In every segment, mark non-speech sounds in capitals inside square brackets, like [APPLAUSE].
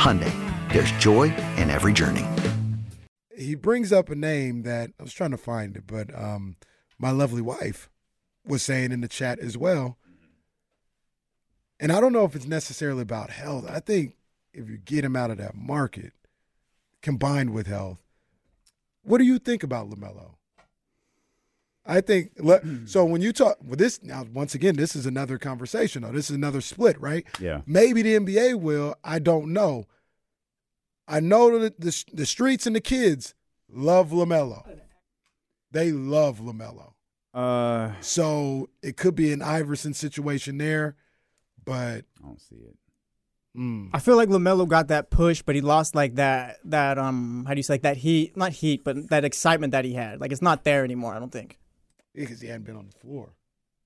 Hyundai, there's joy in every journey. He brings up a name that I was trying to find it, but um, my lovely wife was saying in the chat as well. And I don't know if it's necessarily about health. I think if you get him out of that market, combined with health, what do you think about LaMelo? I think so. When you talk with this now, once again, this is another conversation. Though this is another split, right? Yeah. Maybe the NBA will. I don't know. I know that the the streets and the kids love Lamelo. They love Lamelo. Uh, So it could be an Iverson situation there, but I don't see it. mm, I feel like Lamelo got that push, but he lost like that that um how do you say like that heat not heat but that excitement that he had. Like it's not there anymore. I don't think. Because he hadn't been on the floor.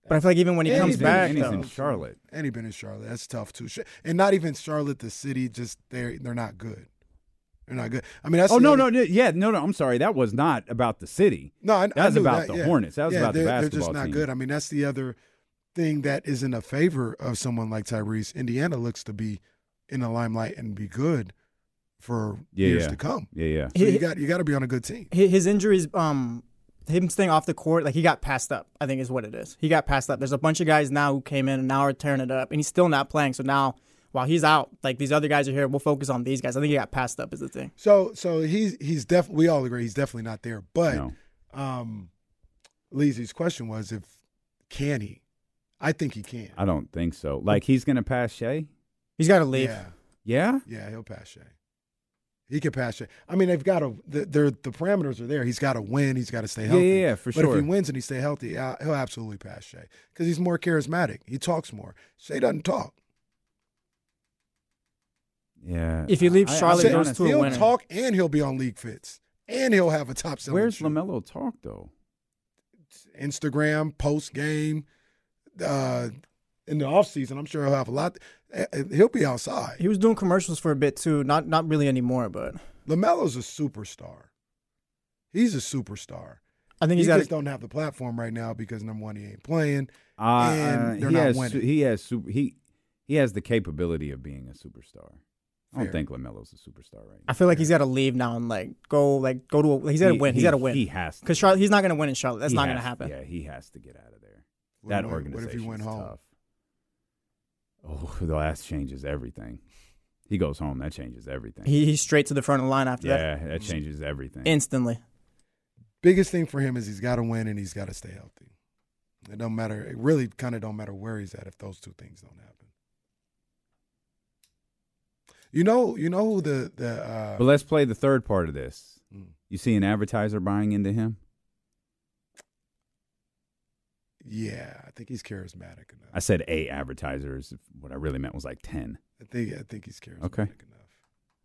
But I feel like even when he And comes been- back, and he's though, in Charlotte. And he's been in Charlotte. That's tough too. And not even Charlotte, the city. Just they're they're not good. They're not good. I mean, that's oh no, other- no, no, yeah, no, no. I'm sorry. That was not about the city. No, I, That I was about that, the yeah. Hornets. That was yeah, about the they're, They're basketball just not team. good. I mean, that's the other thing that is in a favor of someone like Tyrese. Indiana looks to be in the limelight and be good for Yeah, years to come. Yeah, yeah. So He- you got you got to be on a good team. his injuries um him staying off the court like he got passed up. I think is what it is. He got passed up. There's a bunch of guys now who came in and now are tearing it up, and he's still not playing. So now while he's out, like these other guys are here, we'll focus on these guys. I think he got passed up is the thing. So so he's he's def we all agree he's definitely not there. But No. um Leezy's question was if can he? I think he can. I don't think so. Like he's gonna pass Shai. He's got to leave. Yeah. Yeah. Yeah, he'll pass Shai. He can pass Shai. I mean, they've got to. The, they're, the parameters are there. He's got to win. He's got to stay healthy. yeah, yeah, for but sure. But if he wins and he stay healthy, uh, he'll absolutely pass Shai because he's more charismatic. He talks more. Shai doesn't talk. Yeah. If he leaves I- I'll Charlotte, goes honest. to a he'll winner. talk and he'll be on league fits and he'll have a top selling. Where's shoe. Lamelo talk though? Instagram post game. Uh, in the off season, I'm sure he'll have a lot. Uh, uh, He'll be outside. He was doing commercials for a bit too. Not not really anymore, but Lamelo's a superstar. He's a superstar. I think He he's got. just don't have the platform right now because number one, he ain't playing. Uh, And uh, they're he not has winning. he has super he he has the capability of being a superstar. I don't Fair. think Lamelo's a superstar right now. I feel like he's got to leave now and like go like go to. A, he's got to He- win. He's he- got to win. He has to. because Charlotte. He's not going to win in Charlotte. That's He not going to happen. Yeah, he has to get out of there. What That if- what if he organization went home? tough. Oh, [LAUGHS] that changes everything. He goes home. That changes everything. He, he's straight to the front of the line after that yeah, that changes everything. instantly. Biggest thing for him is he's got to win and he's got to stay healthy. It don't matter. It really kind of don't matter where he's at if those two things don't happen. You know, you know who the the uh, but let's play the third part of this. Mm. You see an advertiser buying into him? Yeah, I think he's charismatic enough. I said a advertisers. What I really meant was like ten. I think I think he's charismatic Okay. enough.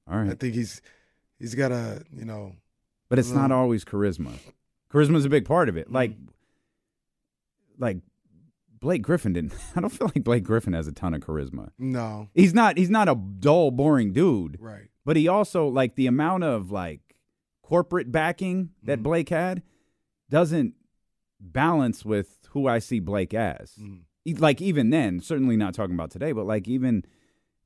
All I think he's he's got a you know but it's not always charisma. Charisma is a big part of Mm. it. Like, like Blake Griffin didn't. [LAUGHS] I don't feel like Blake Griffin has a ton of charisma. no He's not. He's not a dull, boring dude. right. But he also like the amount of like corporate backing that Mm-hmm. Blake had doesn't balance with who I see Blake as. Mm. Like even then, certainly not talking about today, but like even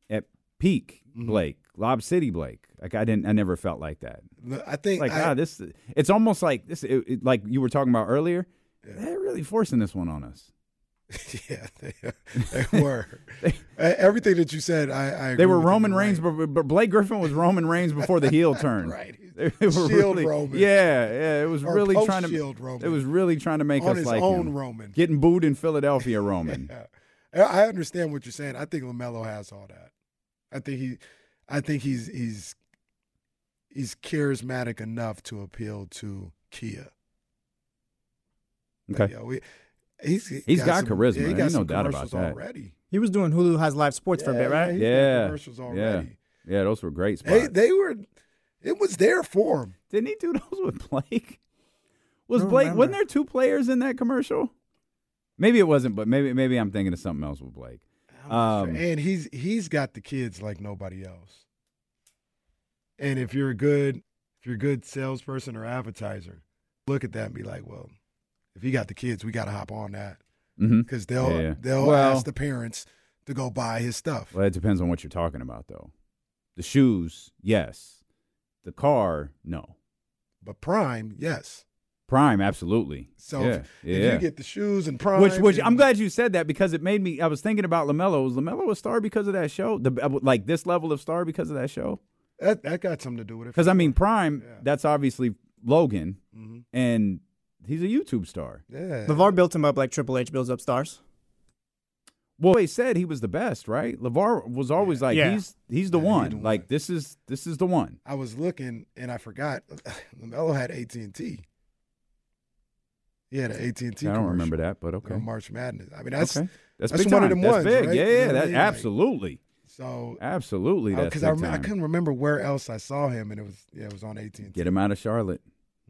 at peak Mm-hmm. Blake, Lob City Blake, like I didn't, I never felt like that. I think Like I, ah, this, it's almost like this, it, it- like you were talking about earlier. They're really forcing this one on us. [LAUGHS] yeah, they, they were. [LAUGHS] Uh, Everything that you said, I, I They were. Roman Reigns, right. but, but Blake Griffin was Roman Reigns before the heel turn. [LAUGHS] Right. [LAUGHS] They were Shield really, Roman. Yeah, yeah. It was Or really trying to. post-Shield Roman. It was really trying to make On us his like own him. Roman. Getting booed in Philadelphia, [LAUGHS] Roman. Yeah. I I understand what you're saying. I think Lamelo has all that. I think he, I think he's he's he's charismatic enough to appeal to Kia. Okay. Yeah, we, he's He's got some- charisma. Yeah, he got no doubt about that. already. He was doing Hulu has live sports for a bit, right? he's Yeah. commercials Yeah. already. Yeah, those were great spots. They they were, it was there for him. Didn't he do those with Blake? Was Blake? remember. Wasn't there two players in that commercial? Maybe it wasn't, but maybe maybe I'm thinking of something else with Blake. Um, and he's he's got the kids like nobody else. And if you're a good if you're a good salesperson or advertiser, look at that and be like, well, if he got the kids, we got to hop on that mhm. because they'll Yeah, yeah. they'll Well- ask the parents to go buy his stuff. Well, it depends on what you're talking about, though. The shoes, yes. The car, no. But Prime, yes. Prime, absolutely. So yeah, if, yeah. if you get the shoes and Prime, which, which I'm glad you said that because it made me. I was thinking about Lamelo. Was Lamelo a star because of that show? The uh, like this level of star because of that show? that that got something to do with it. Because I mean, Prime. Yeah. That's obviously Logan, hmm and he's a YouTube star. yeah, LeVar built him up like Triple H builds up stars. Well, they said he was the best, right? Levar was always like Yeah. he's he's the Yeah, one. the one. Like this is this is the one. I was looking and I forgot. [LAUGHS] Lamelo had AT and T. He had an AT and T. I don't remember that, but okay. March Madness. I mean, that's okay, that's, that's big one of them That's ones, big. right? Yeah, You yeah, know what I that? Like- absolutely, so absolutely. That's because I, big rem- I couldn't remember where else I saw him, and it was yeah, it was on AT and T. Get him out of Charlotte.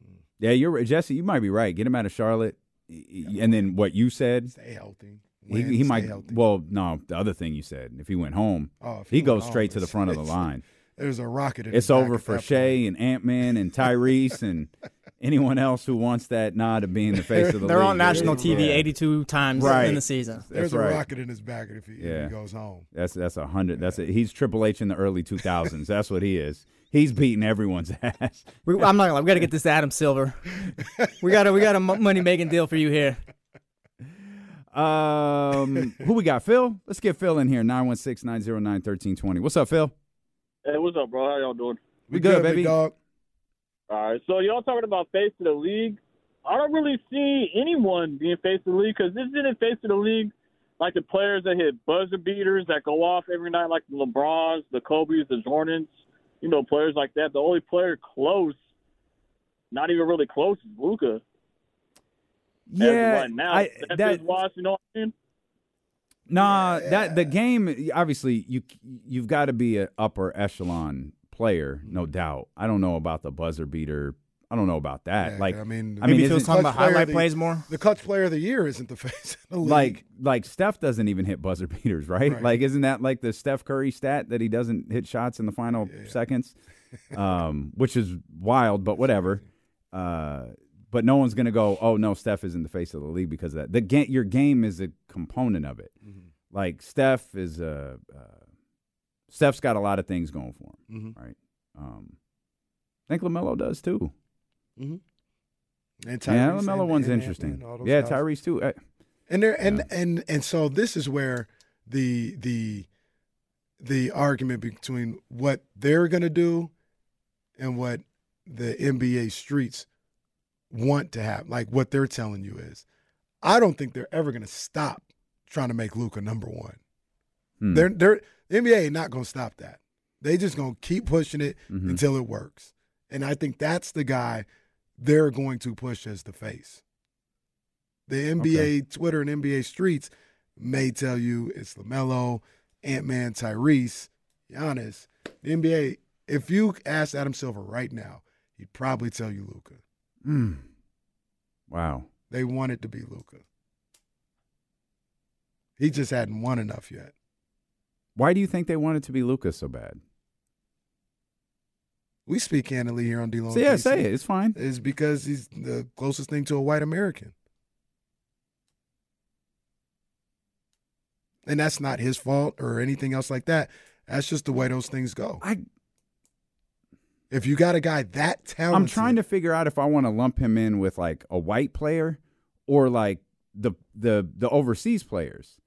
Mm. Yeah, you're. Jesse. You might be right. Get him out of Charlotte, and then what you said. Stay healthy. He, he might. Healthy. Well, no, the other thing you said. If he went home, oh, if he went goes home, straight to the front of the line. There's a rocket. In It's his over at for that Shai and Ant Man and Tyrese and [LAUGHS] anyone else who wants that nod of being the face of the They're league. on national Yeah. TV 82 times Right. in the season. point. There's That's a right. rocket in his back if he, if he goes home. That's that's a hundred. That's a, he's Triple H in the early two thousands. that's what he is. He's beating everyone's [LAUGHS] ass. We, I'm not gonna lie. We got to get this to Adam Silver. We got a we got a money making deal for you here. Um, [LAUGHS] who we got? Phil. Let's get Phil in here. 916-909-1320. What's up, Phil? Hey, what's up, bro? How y'all doing? We good, big baby. dog. All right, so y'all talking about face of the league. I don't really see anyone being face of the league because this isn't face of the league like the players that hit buzzer beaters that go off every night, like the LeBrons, the Kobe's, the Jordans. You know, players like that. The only player close, not even really close, is Luka. Yeah, right now I, that's that his watch. You know what I mean? nah, that the game. Obviously, you you've got to be an upper echelon player, no doubt. I don't know about the buzzer beater. I don't know about that. Yeah, like, I mean, I mean, Maybe is Phil's talking about Clutch player highlight the- plays more. the clutch player of the year isn't the [LAUGHS] face of the like like Steph doesn't even hit buzzer [LAUGHS] beaters, right? Right. Like isn't that like the Steph Curry stat that he doesn't hit shots in the final seconds? Um, which is wild, but whatever. [LAUGHS] Uh, but no one's gonna go, oh no, Steph isn't the face of the league because of that. The game, your game is a component of it. Mm-hmm. Like Steph is a uh, Steph's got a lot of things going for him, Mhm. right? Um, I think Lamelo does too. and yeah, Tyrese Lamelo and- one's and interesting. Those Yeah, guys. Tyrese too. Uh, And there and Yeah. and and so this is where the the the argument between what they're going to do and what the NBA streets want to have, like what they're telling you is, I don't think they're ever going to stop trying to make Luka number one. hmm. They're they're the NBA not going to stop that. They just going to keep pushing it Mhm. until it works. And I think that's the guy they're going to push as the face. The NBA Twitter and NBA streets may tell you it's LaMelo, Ant Man, Tyrese, Giannis. The NBA, if you ask Adam Silver right now, he'd probably tell you Luka. Mm. Wow. They wanted to be Luka. He just hadn't won enough yet. Why do you think they wanted to be Lucas so bad? We speak candidly here on D-Lo. So yeah, say it. It's fine. Is because he's the closest thing to a white American. And that's not his fault or anything else like that. That's just the way those things go. I If you got a guy that talented, I'm trying to figure out if I want to lump him in with like a white player or like the the the overseas players.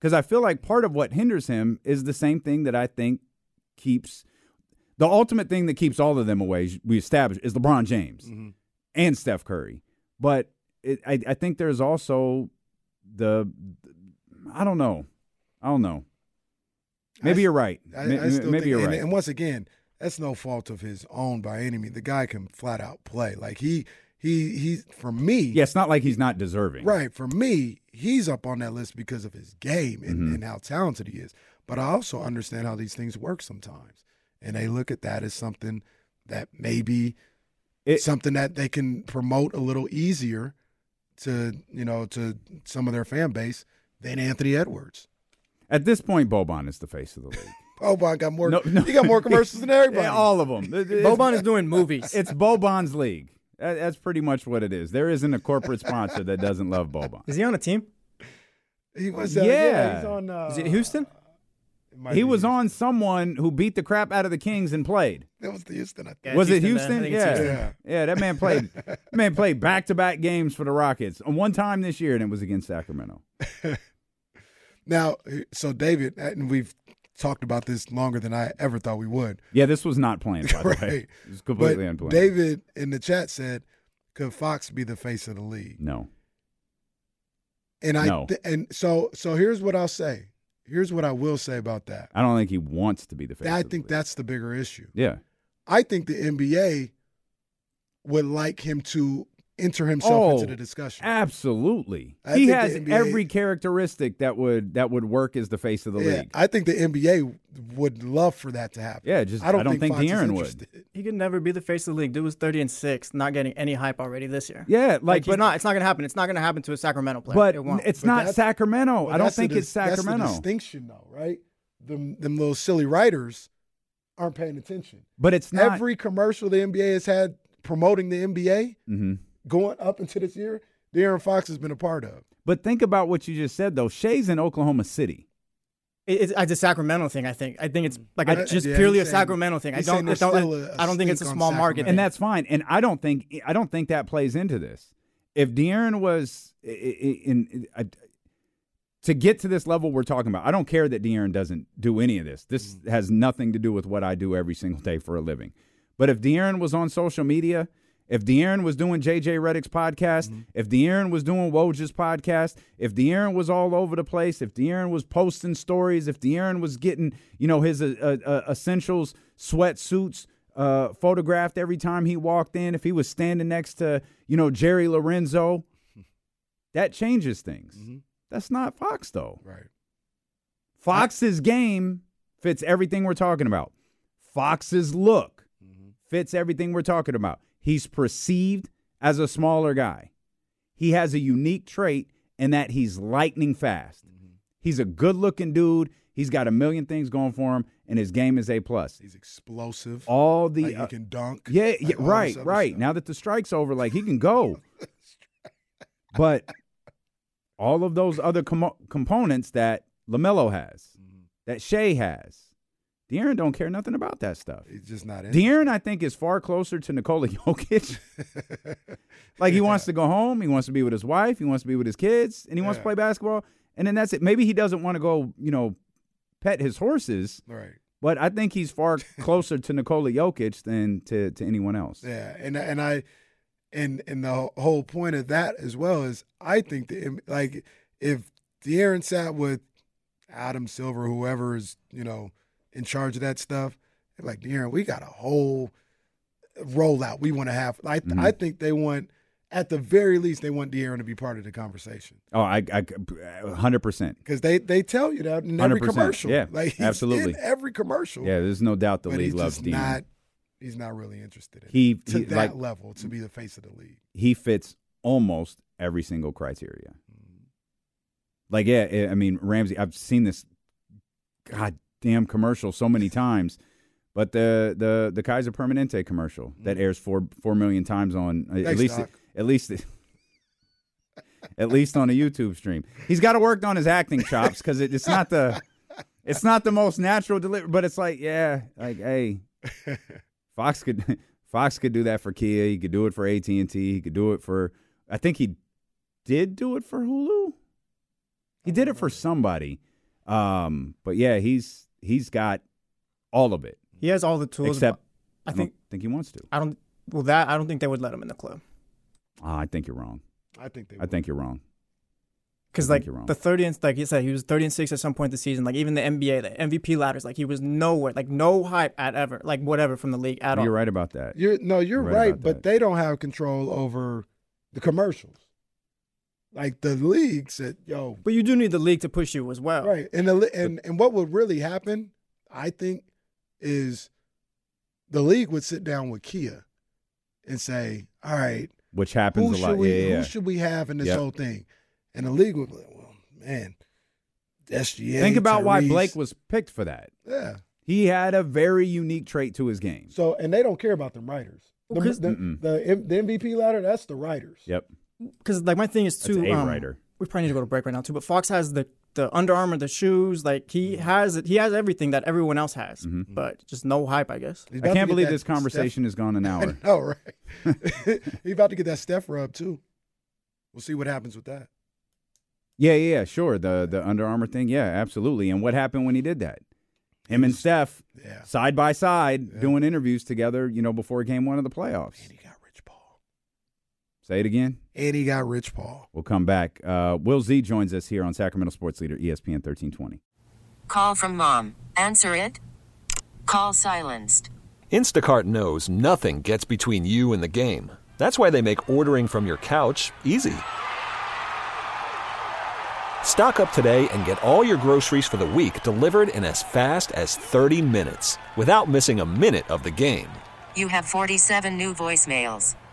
Cuz I feel like part of what hinders him is the same thing that I think keeps the ultimate thing that keeps all of them away we established is LeBron James Mhm. and Steph Curry. But it, I, I think there's also the I don't know. I don't know. Maybe I- you're right. I, Ma- I still Maybe think, you're and, right. and once again, that's no fault of his own by any means. The guy can flat out play. Like he he he's for me. yeah, it's not like he's not deserving. Right. For me, he's up on that list because of his game and, Mhm. and how talented he is. But I also understand how these things work sometimes. And they look at that as something that maybe It- something that they can promote a little easier to, you know, to some of their fan base than Anthony Edwards. At this point, Boban is the face of the league. Boban got more No, [LAUGHS] no. he got more commercials than [LAUGHS] everybody. Yeah, all of them. It's, Boban is doing movies. it's Boban's league. That- That's pretty much what it is. There isn't a corporate sponsor that doesn't love Boban. Is he on a team? He was uh, yeah. Yeah. he's on uh, Is it Houston? it He was Houston. on someone who beat the crap out of the Kings and played. That was the Houston, I think. Yeah, Was it Houston, Houston? I think it's Yeah. Houston. yeah, That man played. that [LAUGHS] man played back to back games for the Rockets. And One time this year, and it was against Sacramento. Now, so David, and we've talked about this longer than I ever thought we would. Yeah, this was not planned. By the [LAUGHS] way, it was completely but unplanned. David in the chat said, "Could Fox be the face of the league?" no, And I No. th- and so so here's what I'll say. Here's what I will say about that. I don't think he wants to be the face. I of the think league. that's the bigger issue. yeah. I think the NBA would like him to enter himself Oh, into the discussion. Absolutely, I he has NBA every characteristic that would that would work as the face of the yeah, league. I think the NBA would love for that to happen. Yeah, just- I don't, I don't think Fox is De'Aaron would. He could never be the face of the league. Dude was 30 and 6, not getting any hype already this year. Yeah, like, Like, but not. It's not going to happen. It's not going to happen to a Sacramento player. but it won't. it's But not Sacramento. I don't that's the think it's Sacramento. That's the distinction, though, right? Them them little silly writers aren't paying attention. but it's not. Every commercial the NBA has had promoting the NBA Mhm. Going up into this year, De'Aaron Fox has been a part of. But think about what you just said though. Shai's in Oklahoma City. It's, it's a Sacramento thing. I think. I think it's like a, I- just yeah, purely a saying- Sacramento thing. I don't. I don't, still a- I don't think it's a small market. Sacramento. thing. and that's fine. And I don't think I don't think that plays into this. If De'Aaron was i- i- in, in I- to get to this level we're talking about, I don't care that De'Aaron doesn't do any of this. This Mm. has nothing to do with what I do every single day for a living. But if De'Aaron was on social media, if De'Aaron was doing JJ Redick's podcast, Mm-hmm. if De'Aaron was doing Woj's podcast, if De'Aaron was all over the place, if De'Aaron was posting stories, if De'Aaron was getting, you know, his uh, uh, uh, essentials sweatsuits uh, photographed every time he walked in, if he was standing next to, you know, Jerry Lorenzo, [LAUGHS] that changes things. That's not Fox though. Right. Fox's game fits everything we're talking about. Fox's look fits everything we're talking about. He's perceived as a smaller guy. He has a unique trait in that he's lightning fast. He's a good looking dude. He's got a million things going for him, and his game is A plus. He's explosive. All the like uh, he can dunk. yeah, like yeah right, right. stuff. Now that the strike's over, like he can go. [LAUGHS] but all of those other com- components that Lamelo has, Mm-hmm. that Shai has, De'Aaron don't care nothing about that stuff. he's just not in. De'Aaron, I think, is far closer to Nikola Jokic. [LAUGHS] like he wants to go home, he wants to be with his wife, he wants to be with his kids, and he wants to play basketball, and then that's it. Maybe he doesn't want to go, you know, pet his horses, Right. but I think he's far [LAUGHS] closer to Nikola Jokic than to, to anyone else. Yeah, and and I, and and the whole point of that as well is I think that like if De'Aaron sat with Adam Silver, whoever is you know in charge of that stuff, they're like De'Aaron, we got a whole rollout we want to have. I Mhm. I think they want at the very least they want De'Aaron to be part of the conversation Oh, I, I, hundred percent. because they they tell you that in every 100%, commercial. yeah, like [LAUGHS] absolutely. in every commercial. Yeah, there's no doubt the league loves De'Aaron. not. He's not really interested in it. he, to he that like level to be the face of the league. he fits almost every single criteria. Like, yeah, I mean, Ramsey, I've seen this goddamn commercial so many times, But the the the Kaiser Permanente commercial mm. that airs four four million times on uh, at Thanks, least Doc. at least [LAUGHS] at least on a YouTube stream. He's got to work on his acting chops because it, it's not the it's not the most natural delivery. But it's like yeah, like hey, [LAUGHS] Fox could Fox could do that for Kia. He could do it for AT and T. He could do it for. I think he did do it for Hulu. He did it for mm. somebody. Um, but yeah, he's he's got all of it He has all the tools. except I I think don't think he wants to. I don't. Well, that I don't think they would let him in the club Ah, I think you're wrong. I think they. I think you're wrong. because like you're wrong. the thirty and like you said, he was thirty and six at some point this season. Like even the NBA, the MVP ladders, like he was nowhere, like no hype at ever, like whatever from the league at all. You're right about that. You're no, you're You're right right, but that. they don't have control over the commercials. Like the league said, yo, But you do need the league to push you as well. right, and the and and what would really happen, I think, is the league would sit down with Kia and say, all right, Which happens who a should lot. we yeah, yeah. who should we have in this Yep. whole thing? And the league would be like, well, man, SGA. Think about why Blake was picked for that. Yeah. He had a very unique trait to his game. So and they don't care about them writers. The, Well, 'cause- the, the, the MVP ladder, that's the writers. Yep. Because like my thing is That's too. a um, writer. We probably need to go to break right now too. But Fox has the the Under Armour, the shoes. Like he has it. He has everything that everyone else has, Mm-hmm. but just no hype, I guess. I can't believe this conversation has gone an [LAUGHS] hour. I know, right? [LAUGHS] [LAUGHS] He's about to get that Steph rub too. We'll see what happens with that. Yeah, yeah, yeah, sure. The the Under Armour thing, yeah, absolutely. And what happened when he did that? Him and Steph Yeah. side by side doing interviews together, you know, before game one of the playoffs. And he got Rich Paul. Say it again. And he got Rich Paul. We'll come back. Uh, Will Z joins us here on Sacramento Sports Leader ESPN 1320. Call from mom. Answer it. Call silenced. Instacart knows nothing gets between you and the game. That's why they make ordering from your couch easy. Stock up today and get all your groceries for the week delivered in as fast as 30 minutes without missing a minute of the game. You have 47 new voicemails.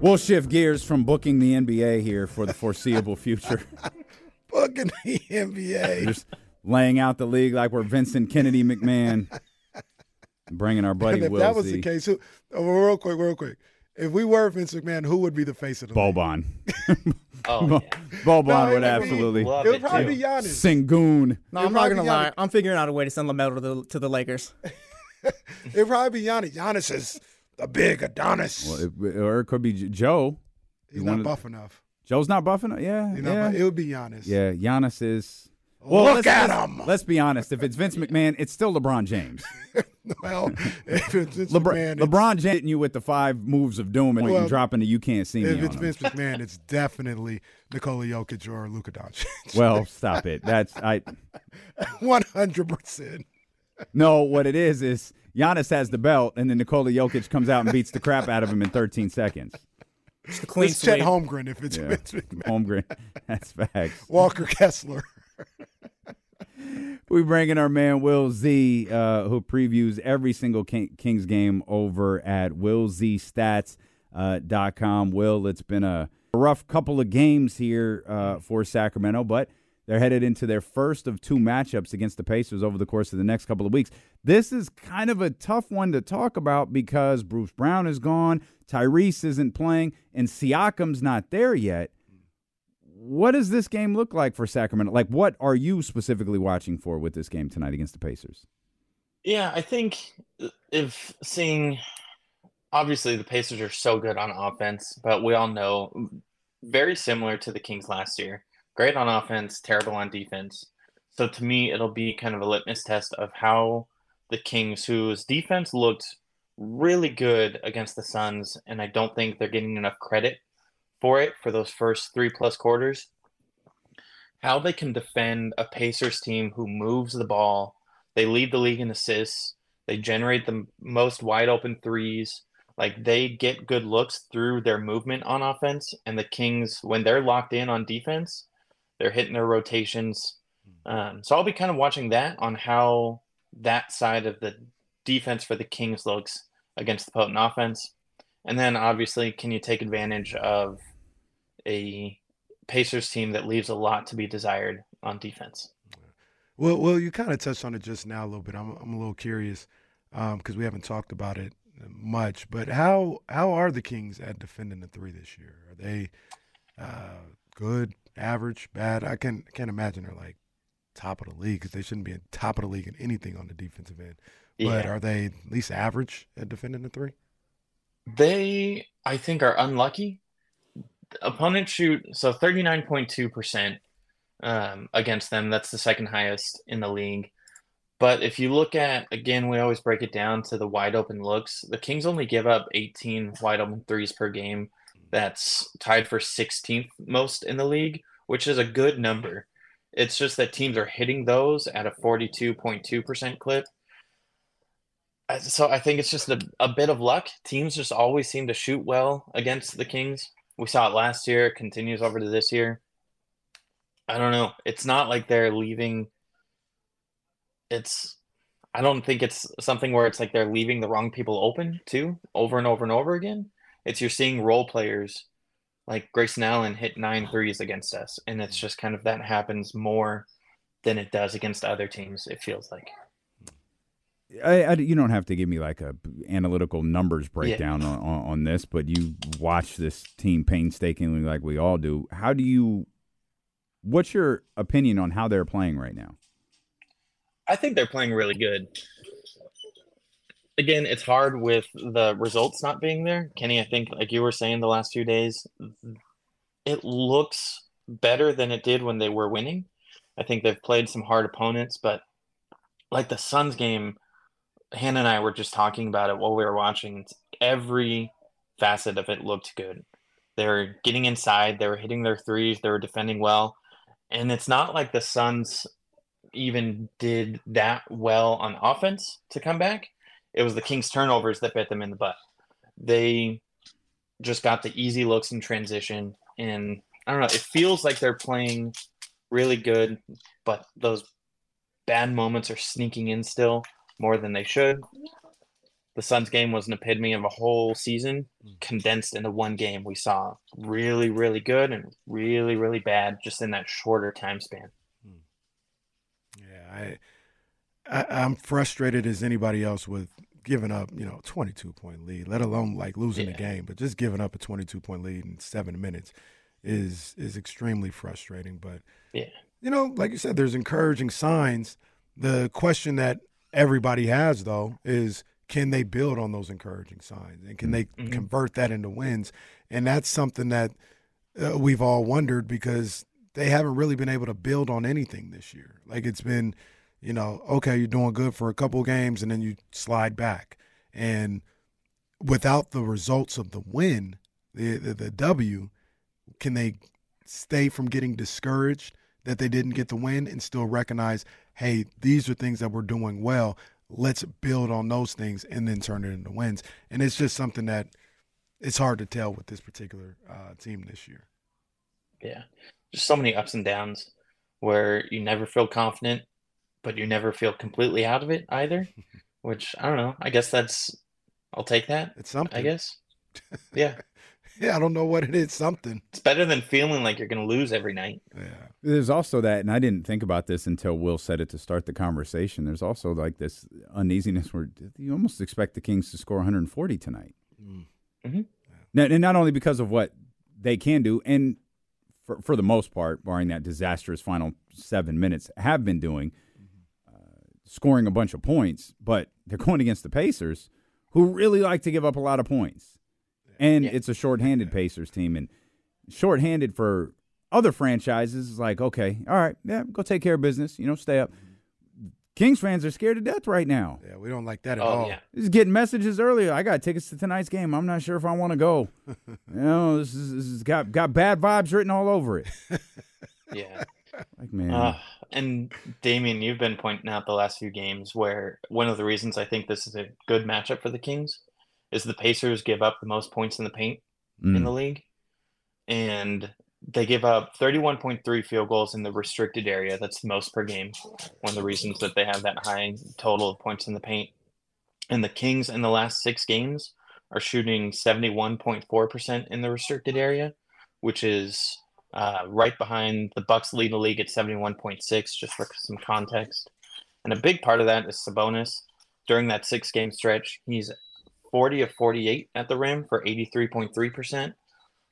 We'll shift gears from booking the NBA here for the foreseeable future. [LAUGHS] Fucking the NBA. Just laying out the league like we're Vincent Kennedy McMahon. Bringing our buddy and if Will that was the case, who, oh, real quick, real quick. If we were Vince McMahon, who would be the face of the league? Boban. [LAUGHS] Oh, Bo- yeah. Boban No, would it would be- absolutely. It would probably too. be Giannis. Sengun. No, I'm not gonna lie. I'm figuring out a way to send Lamelo to the, to the Lakers. [LAUGHS] It'd probably be Giannis. Giannis is the big Adonis. Well, it, or it could be Joe. He's not buff enough. Joe's not buffing it. Yeah, yeah. buff- It would be Giannis. yeah, Giannis is. Look let's, at let's- him. Let's be honest. If it's Vince McMahon, it's still LeBron James. [LAUGHS] Well, if it's Vince LeBron, McMahon, LeBron hitting you with the five moves of doom and, Well, dropping the you can't see me If it's him. Vince [LAUGHS] McMahon, it's definitely Nikola Jokic or Luka Doncic. Well, [LAUGHS] stop it. That's I. one hundred percent. No, what it is is Giannis has the belt, and then Nikola Jokic comes out and beats the crap out of him in 13 seconds. It's the clean It's Chet sweep. Holmgren if it's Yeah. Vince McMahon. Holmgren. [LAUGHS] That's facts. Walker Kessler. We bring in our man Will Z, uh, who previews every single King, Kings game over at willzstats.com. Will, it's been a rough couple of games here uh, for Sacramento, but they're headed into their first of two matchups against the Pacers over the course of the next couple of weeks. This is kind of a tough one to talk about because Bruce Brown is gone, Tyrese isn't playing, and Siakam's not there yet. What does this game look like for Sacramento? Like, what are you specifically watching for with this game tonight against the Pacers? Yeah, I think if seeing obviously the Pacers are so good on offense, but we all know very similar to the Kings last year. Great on offense, terrible on defense. So to me, it'll be kind of a litmus test of how the Kings, whose defense looked really good against the Suns, and I don't think they're getting enough credit for it for those first three plus quarters. How they can defend a Pacers team who moves the ball, they lead the league in assists, they generate the most wide open threes, like they get good looks through their movement on offense, and the Kings, when they're locked in on defense, they're hitting their rotations. Um, so I'll be kind of watching that on how that side of the defense for the Kings looks against the potent offense. And then obviously, can you take advantage of a Pacers team that leaves a lot to be desired on defense? Well, well, you kind of touched on it just now a little bit. I'm, I'm a little curious because um, we haven't talked about it much. But how how are the Kings at defending the three this year? Are they uh, good, average, bad? I can can't imagine they're like top of the league because they shouldn't be in top of the league in anything on the defensive end. But Yeah. are they at least average at defending the three? They, I think, are unlucky. Opponents shoot so 39.2% um, against them. That's the second highest in the league. But if you look at, again, we always break it down to the wide open looks. The Kings only give up 18 wide open threes per game. That's tied for 16th most in the league, which is a good number. It's just that teams are hitting those at a 42.2% clip. So I think it's just a, a bit of luck. Teams just always seem to shoot well against the Kings. We saw it last year, it continues over to this year. I don't know. It's not like they're leaving. It's, I don't think it's something where it's like they're leaving the wrong people open too, over and over and over again. It's you're seeing role players like Grayson Allen hit nine threes against us, and it's mm. just kind of that happens more than it does against other teams, it feels like. I, I- you don't have to give me like a analytical numbers breakdown on, on, on this, but you watch this team painstakingly, like we all do. How do you? What's your opinion on how they're playing right now? I think they're playing really good. Again, it's hard with the results not being there. Kenny, I think, like you were saying the last few days, it looks better than it did when they were winning. I think they've played some hard opponents, but like the Suns game, Hannah and I were just talking about it while we were watching. Every facet of it looked good. They were getting inside, they were hitting their threes, they were defending well. And it's not like the Suns even did that well on offense to come back. It was the Kings turnovers that bit them in the butt. They just got the easy looks in transition and I don't know, it feels like they're playing really good, but those bad moments are sneaking in still more than they should. The Suns game was an epitome of a whole season condensed into one game. We saw really, really good and really, really bad just in that shorter time span. Hmm. Yeah, I, I I'm frustrated as anybody else with giving up, you know, 22 point lead, let alone like losing the game, but just giving up a 22 point lead in seven minutes is is extremely frustrating. But Yeah. you know, like you said, there's encouraging signs. The question that everybody has though is can they build on those encouraging signs and can they Mhm. convert that into wins? And that's something that uh, we've all wondered because they haven't really been able to build on anything this year. Like it's been, you know, okay, you're doing good for a couple games and then you slide back. And without the results of the win, the, the the W, can they stay from getting discouraged that they didn't get the win and still recognize, hey, these are things that we're doing well. Let's build on those things and then turn it into wins. And it's just something that it's hard to tell with this particular uh, team this year. Yeah. Just so many ups and downs where you never feel confident, but you never feel completely out of it either. [LAUGHS] Which I don't know. I guess that's I'll take that. It's something. I guess. [LAUGHS] Yeah. Yeah, I don't know what it is. Something. It's better than feeling like you're gonna lose every night. Yeah. There's also that, and I didn't think about this until Will said it to start the conversation. There's also like this uneasiness where you almost expect the Kings to score 140 tonight. Mhm. Now, and not only because of what they can do, and for, for the most part, barring that disastrous final seven minutes, have been doing, scoring a bunch of points, but they're [LAUGHS] going against the Pacers, who really like to give up a lot of points. And Yeah. it's a shorthanded Pacers team. And shorthanded for other franchises is like, okay, all right, yeah, go take care of business, you know, stay up. Kings fans are scared to death right now. Yeah, we don't like that at Oh all. yeah. Just getting messages earlier. I got tickets to tonight's game. I'm not sure if I want to go. [LAUGHS] you know, this is, this is got got bad vibes written all over it. [LAUGHS] Yeah. Like man, Uh, and Damien, you've been pointing out the last few games where one of the reasons I think this is a good matchup for the Kings is the Pacers give up the most points in the paint in mm, the league. And they give up 31.3 field goals in the restricted area. That's the most per game. One of the reasons that they have that high total of points in the paint. And the Kings in the last six games are shooting 71.4% in the restricted area, which is uh, right behind the Bucks lead the league at 71.6, just for some context. And a big part of that is Sabonis. During that six game stretch, he's 40 of 48 at the rim for 83.3%.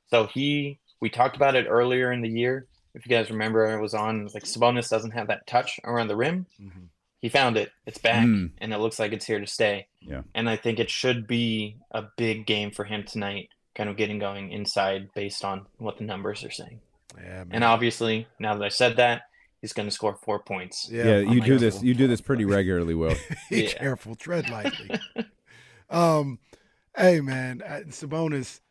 So he, we talked about it earlier in the year. If you guys remember, I was on like Sabonis doesn't have that touch around the rim. Mhm. He found it. It's back, Mm. and it looks like it's here to stay. Yeah. And I think it should be a big game for him tonight, kind of getting going inside based on what the numbers are saying. Yeah, man. And obviously, now that I said that, he's going to score four points. yeah, I'm you do this. You do this pretty [LAUGHS] regularly, Will. [LAUGHS] Be Yeah. careful, tread lightly. [LAUGHS] um, hey man, uh, Sabonis.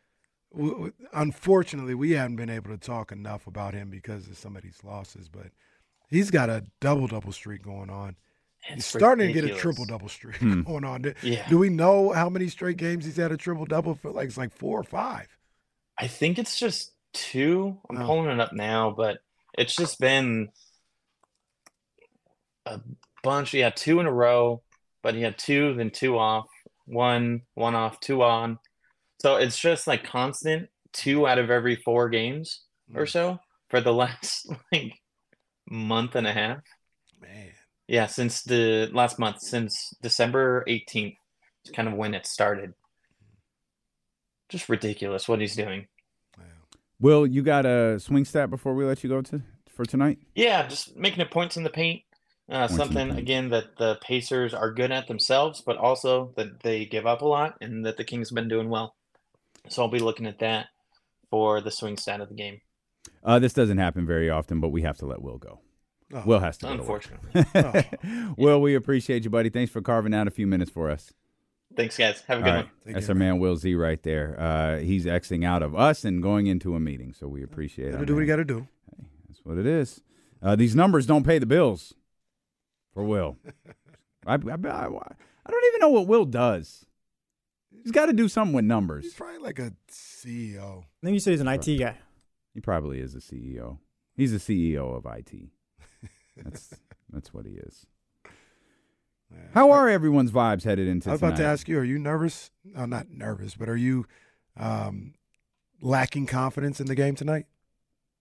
W- w- unfortunately, we haven't been able to talk enough about him because of some of these losses. But he's got a double double streak going on. he's It's starting to get a triple double streak Hmm. going on. Do, Yeah. do we know how many straight games he's had a triple double? For like it's like four or five. I think it's just two. I'm Oh. pulling it up now, but it's just been a bunch. Yeah, two in a row, but he had two, then two off, one, one off, two on. So it's just like constant two out of every four games or Mm. so for the [LAUGHS] last like month and a half. Man, Yeah, since the last month, since December 18th, is kind of when it started. Just ridiculous what he's doing. Will you got a swing stat before we let you go to for tonight? Yeah, just making it points in the paint. Uh, Points in the something again that the Pacers are good at themselves, but also that they give up a lot, and that the Kings have been doing well. So I'll be looking at that for the swing stat of the game. Uh, this doesn't happen very often, but we have to let Will go. Oh. Will has to go to work. [LAUGHS] Unfortunately. Will, we appreciate you, buddy. Thanks for carving out a few minutes for us. Thanks, guys. Have a good right. one. Take That's care, our man Will Z right there. Uh, he's exiting out of us and going into a meeting, so we appreciate it. do what you got to do. That's what it is. Uh, these numbers don't pay the bills for Will. [LAUGHS] I, I, I, I don't even know what Will does. He's got to do something with numbers. He's probably like a CEO. I think you said he's an IT guy. He probably is a CEO. He's a CEO of IT. That's [LAUGHS] that's what he is. How are everyone's vibes headed into I was about to ask you, are you nervous? No, not nervous, but are you um, lacking confidence in the game tonight?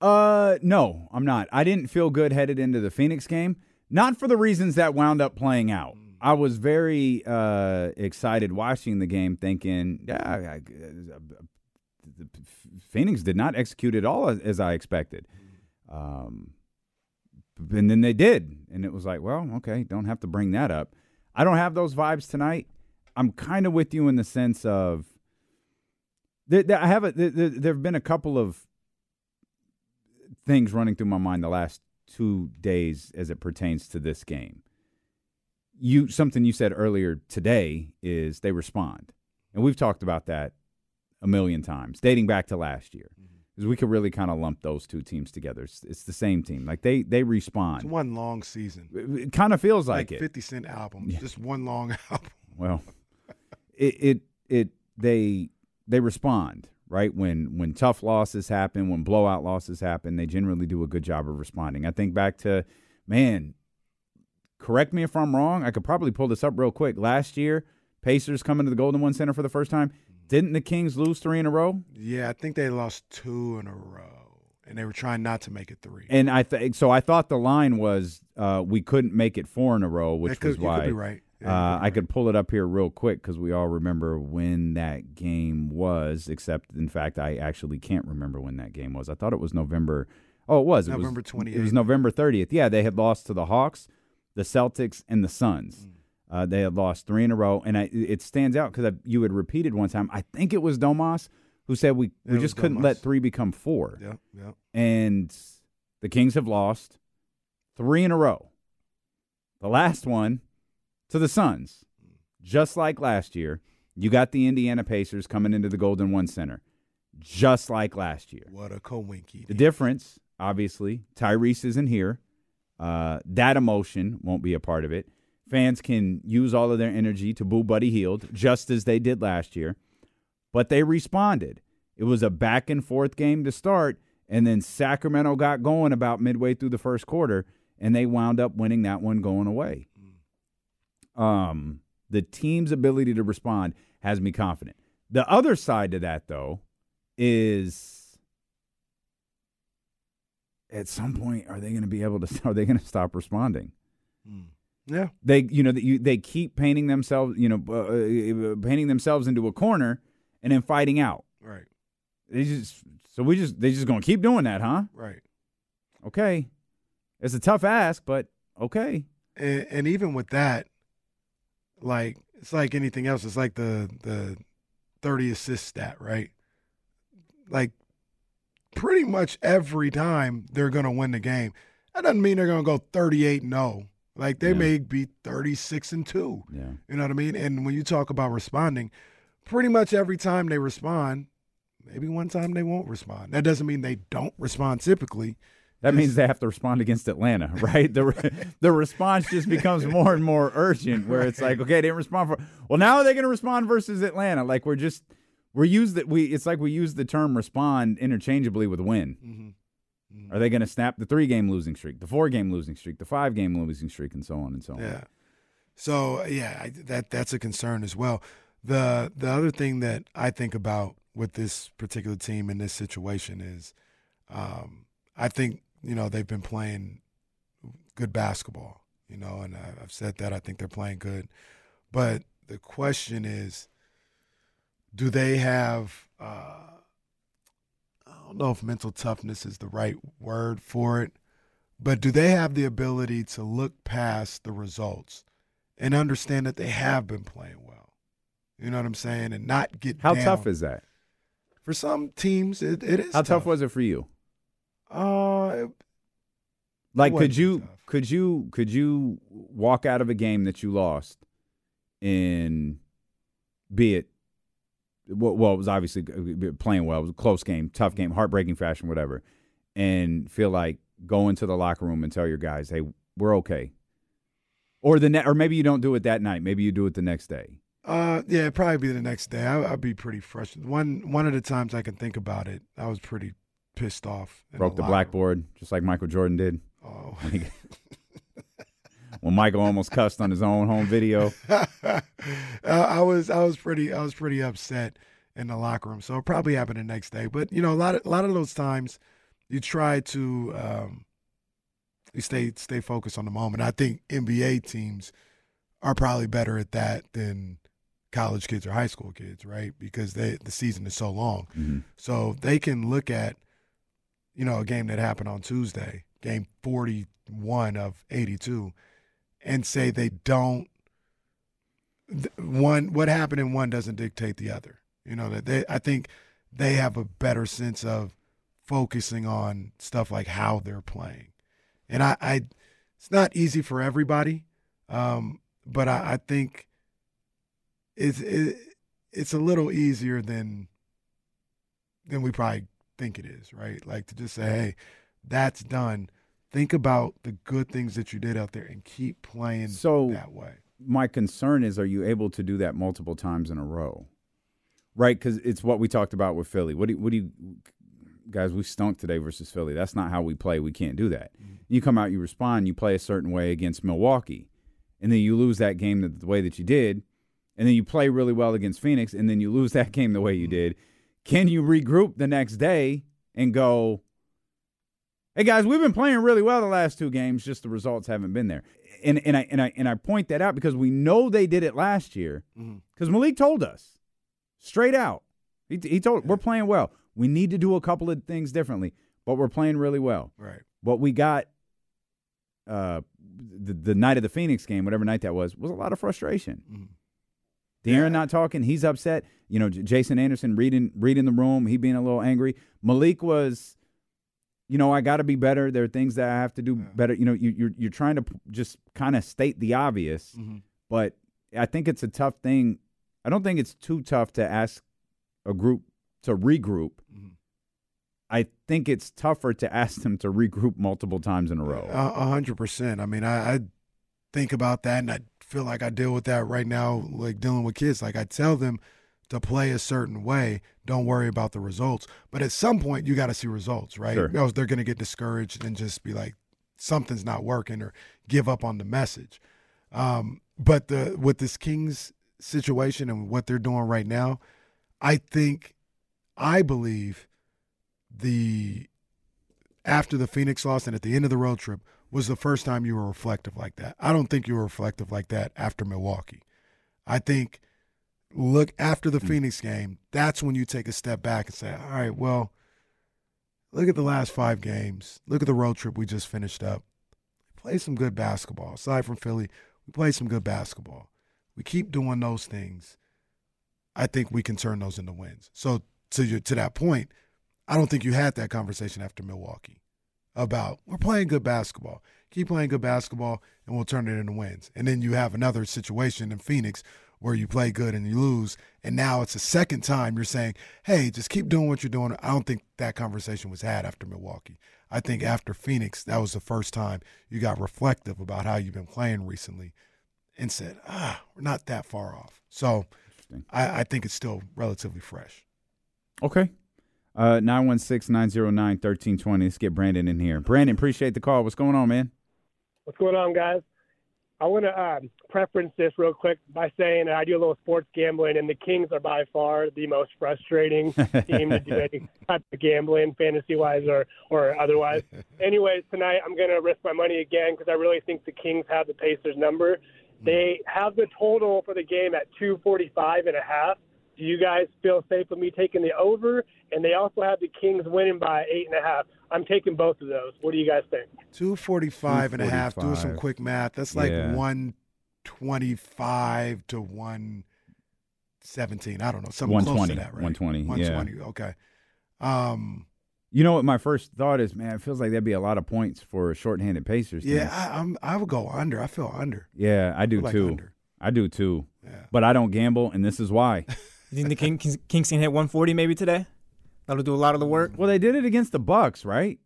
Uh, no, I'm not. I didn't feel good headed into the Phoenix game. Not for the reasons that wound up playing out. I was very uh, excited watching the game, thinking, yeah, I, I, the Phoenix did not execute at all as, as I expected. Um, and then they did, and it was like, well, okay, don't have to bring that up. I don't have those vibes tonight. I'm kind of with you in the sense of there, I have a, there, there have been a couple of things running through my mind the last two days as it pertains to this game. You something you said earlier today is they respond, and we've talked about that a million times, dating back to last year, mm-hmm. Because we could really kind of lump those two teams together. It's, it's the same team, like they they respond. It's one long season. It, it kind of feels like, Like, it. 50 Cent albums, Yeah. just one long [LAUGHS] album. Well, it it it they they respond right when when tough losses happen, when blowout losses happen. They generally do a good job of responding. I think back to man. Correct me if I'm wrong. I could probably pull this up real quick. Last year, Pacers coming to the Golden One Center for the first time. Didn't the Kings lose three in a row? Yeah, I think they lost two in a row, and they were trying not to make it three. And I think so. I thought the line was uh, we couldn't make it four in a row, which That could- was you could why be right. Yeah, you uh, be I could pull it up here real quick because we all remember when that game was. Except, in fact, I actually can't remember when that game was. I thought it was November. Oh, it was. It November was, It 28th. was November 30th. Yeah, they had lost to the Hawks, the Celtics, and the Suns. Uh, they had lost three in a row, and I, it stands out because you had repeated one time. I think it was Domas who said we, we it just couldn't Domas. let three become four. Yeah, yeah. And the Kings have lost three in a row. The last one to the Suns, just like last year. You got the Indiana Pacers coming into the Golden One Center, just like last year. What a coinky. The difference, obviously, Tyrese isn't here. Uh, that emotion won't be a part of it. Fans can use all of their energy to boo Buddy Hield, just as they did last year. But they responded. It was a back and forth game to start, and then Sacramento got going about midway through the first quarter, and they wound up winning that one going away. Um, the team's ability to respond has me confident. The other side to that, though, is at some point are they going to be able to [LAUGHS] are they going to stop responding Yeah. they you know that you they keep painting themselves you know uh, uh, painting themselves into a corner and then fighting out Right. they just so we just they just going to keep doing that huh Right. okay it's a tough ask but okay and, and even with that, like it's like anything else. It's like the the thirty assist stat, right? Like pretty much every time they're gonna win the game. That doesn't mean they're gonna go thirty eight and zero. Like they Yeah. may be thirty six and two. yeah You know what I mean? And when you talk about responding, pretty much every time they respond, maybe one time they won't respond. That doesn't mean they don't respond typically. that means they have to respond against Atlanta, [LAUGHS] right? The re- the response just becomes more and more urgent. Where it's like, okay, they didn't respond for. Well, now they're going to respond versus Atlanta. Like we're just we're used that we. It's like we use the term respond interchangeably with win. Mm-hmm. Are they going to snap the three game losing streak, the four game losing streak, the five game losing streak, and so on and so on? Yeah. So yeah, I, that that's a concern as well. The the other thing that I think about with this particular team in this situation is, um, I think you know they've been playing good basketball. You know, and I, I've said that I think they're playing good, but the question is, do they have? Uh, don't know if mental toughness is the right word for it, but do they have the ability to look past the results and understand that they have been playing well? You know what I'm saying, and not get How down. tough is that? for some teams? It, it is. How tough was it for you? Uh, it- Like, could you tough. could you could you walk out of a game that you lost, in, be it, well, well, it was obviously playing well. It was a close game, tough game, heartbreaking fashion, whatever, and feel like go into the locker room and tell your guys, hey, we're okay. Or the ne- or maybe you don't do it that night. Maybe you do it the next day. Uh, yeah, it'd probably be the next day. I, I'd be pretty frustrated. One one of the times I can think about it, I was pretty pissed off. Broke the room. blackboard just like Michael Jordan did. Oh. [LAUGHS] When, Michael almost cussed on his own home video. [LAUGHS] uh, I was I was pretty I was pretty upset in the locker room. So it probably happened the next day. But you know, a lot of a lot of those times you try to um, you stay stay focused on the moment. I think NBA teams are probably better at that than college kids or high school kids, right? Because they the season is so long. Mhm. So they can look at, you know, a game that happened on Tuesday, game 41 of 82, and say they don't. One, what happened in one doesn't dictate the other. You know that they. I think they have a better sense of focusing on stuff like how they're playing, and I. I it's not easy for everybody, um, but I, I think it's it, it's a little easier than than we probably think it is, right? Like to just say, hey, that's done. Think about the good things that you did out there and keep playing So- that way. my concern is are you able to do that multiple times in a row? Right because it's what we talked about with philly. What do you, what do you guys we stunk today versus philly. That's not how we play. We can't do that. Mm-hmm. You come out you respond you play a certain way against milwaukee and then you lose that game the, the way that you did and then you play really well against phoenix and then you lose that [LAUGHS] game the way you mm-hmm. did. Can you regroup the next day and go Hey guys, we've been playing really well the last two games, just the results haven't been there. And and I and I and I point that out because we know they did it last year. Because Malik told us straight out. He, he told we're playing well. We need to do a couple of things differently, but we're playing really well. Right. What we got uh the, the night of the Phoenix game, whatever night that was, was a lot of frustration. Mm-hmm. De'Aaron not talking, he's upset. You know, J- Jason Anderson reading reading the room, he being a little angry. Malik was, you know, I got to be better. There are things that I have to do better. You know, you, you're you're trying to just kind of state the obvious, Mhm. but I think it's a tough thing. I don't think it's too tough to ask a group to regroup. Mm-hmm. I think it's tougher to ask them to regroup multiple times in a row. A a hundred percent. I mean, I, I think about that, and I feel like I deal with that right now, like dealing with kids. Like I tell them to play a certain way. Don't worry about the results. But at some point, you got to see results, right? Sure. Else they're going to get discouraged and just be like, something's not working, or give up on the message. Um, but the with this Kings situation and what they're doing right now, I think, I believe, the after the Phoenix loss and at the end of the road trip was the first time you were reflective like that. I don't think you were reflective like that after Milwaukee. I think look after the mm. Phoenix game, that's when you take a step back and say, "All right, well, look at the last 5 games. Look at the road trip we just finished up. Play some good basketball. Aside from Philly, we play some good basketball. We keep doing those things. I think we can turn those into wins. So to your, to that point, I don't think you had that conversation after Milwaukee about we're playing good basketball. Keep playing good basketball and we'll turn it into wins. And then you have another situation in Phoenix where you play good and you lose. And now it's the second time you're saying, hey, just keep doing what you're doing. I don't think that conversation was had after Milwaukee. I think after Phoenix, that was the first time you got reflective about how you've been playing recently and said, ah, we're not that far off. So I, I think it's still relatively fresh. Okay. Uh, 916 909 1320. Let's get Brandon in here. Brandon, appreciate the call. What's going on, man? What's going on, guys? I want to um, preference this real quick by saying that I do a little sports gambling, and the Kings are by far the most frustrating [LAUGHS] team to do any type of gambling, fantasy wise or, or otherwise. [LAUGHS] Anyways, tonight I'm going to risk my money again because I really think the Kings have the Pacers number. They have the total for the game at 245 and a half. Do you guys feel safe with me taking the over? And they also have the Kings winning by eight and a half. I'm taking both of those. What do you guys think? 245 and a half, doing some quick math. That's like Yeah. 125 to 117. I don't know. Something close 120, to that, right? 120, yeah. 120. Okay. Um, You know what my first thought is, man, it feels like that'd be a lot of points for a shorthanded Pacers team. yeah, I, I'm, I would go under. I feel under. Yeah, I do I like too. under. I do too. Yeah. But I don't gamble, and this is why. [LAUGHS] You think the King, Kings, Kings can hit 140 maybe today? That'll do a lot of the work. Well, they did it against the Bucks, right?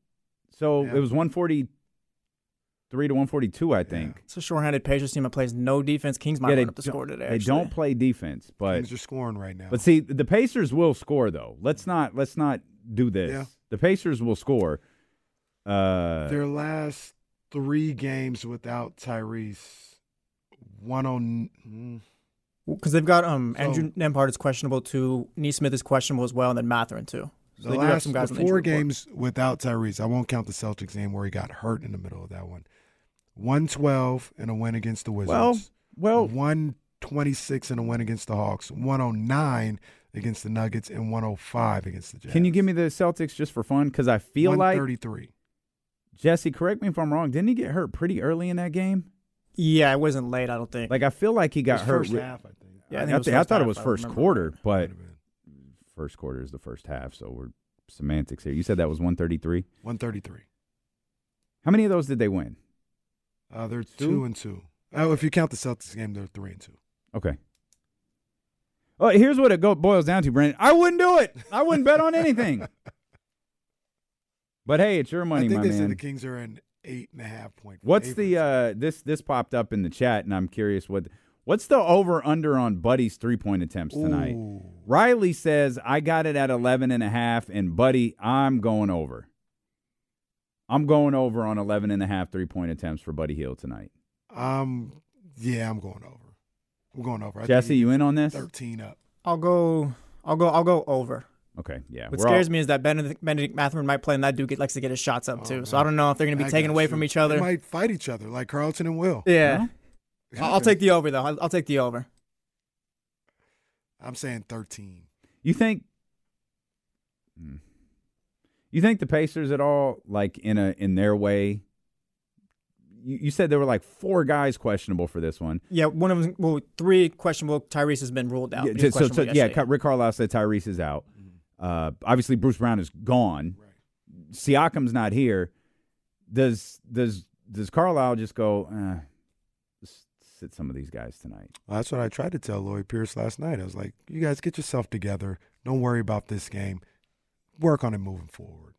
So Yeah. it was 143 to 142, I think. It's a short-handed Pacers team that plays no defense. Kings might Yeah, they run up the don't- score today. They actually. don't play defense, but Kings are scoring right now. But see, the Pacers will score though. Let's not let's not do this. Yeah. The Pacers will score. Uh, Their last three games without Tyrese, one on. Because they've got um So- Andrew Nembhard is questionable too. Neesmith is questionable as well, and then Mathurin too. So The they do have last some guys the on the four injury report. games without Tyrese, I won't count the Celtics game where he got hurt in the middle of that one. 112 and a win against the Wizards. well, 126 and a win against the Hawks, 109 against the Nuggets, and 105 against the Jazz. can you give me the Celtics just for fun? Because I feel like thirty three. Jesse. Correct me if I'm wrong. Didn't he get hurt pretty early in that game? Yeah, it wasn't late. I don't think. Like I feel like he got His hurt. first re- half, I think. yeah, I, think it was thi- I first thought it was first quarter, but Might have been. first quarter is the first half, so we're semantics here. You said that was 133. 133. How many of those did they win? Uh, they're Two? two and two. Oh, if you count the Celtics game, they're three and two. Okay. Oh, here's what it go boils down to, Brandon. I wouldn't do it. I wouldn't bet on anything. [LAUGHS] But hey, it's your money, I think they man. said the Kings are an eight and a half point. What's eight the uh this this popped up in the chat and I'm curious what what's the over under on Buddy's three point attempts tonight? Ooh. Riley says I got it at 11 and a half and Buddy, I'm going over. I'm going over on 11 and a half three point attempts for Buddy Hield tonight. Um, yeah, I'm going over. I'm going over. I think Jesse, you in on this? Thirteen up. I'll go. I'll go. I'll go over. Okay, yeah. What we're all- scares me is that Benedict, Benedict Mathurin might play, and that dude get, likes to get his shots up Oh, too. So. I don't know if they're going to be I taken away you. from each other. They might fight each other like Carlton and Will. Yeah, Huh? I'll, I'll take the over though. I'll, I'll take the over. I'm saying thirteen. You think Hmm. You think the Pacers at all like in a in their way you, you said there were like four guys questionable for this one. Yeah, one of them. Well, three questionable. Tyrese has been ruled out. Yeah, He was so, so, yeah. Rick Carlisle said Tyrese is out. Uh, obviously, Bruce Brown is gone. Siakam's not here. Does does does Carlisle just go? Eh, just sit some of these guys tonight. Well, that's what I tried to tell Lloyd Pierce last night. I was like, "You guys get yourself together. Don't worry about this game. Work on it moving forward."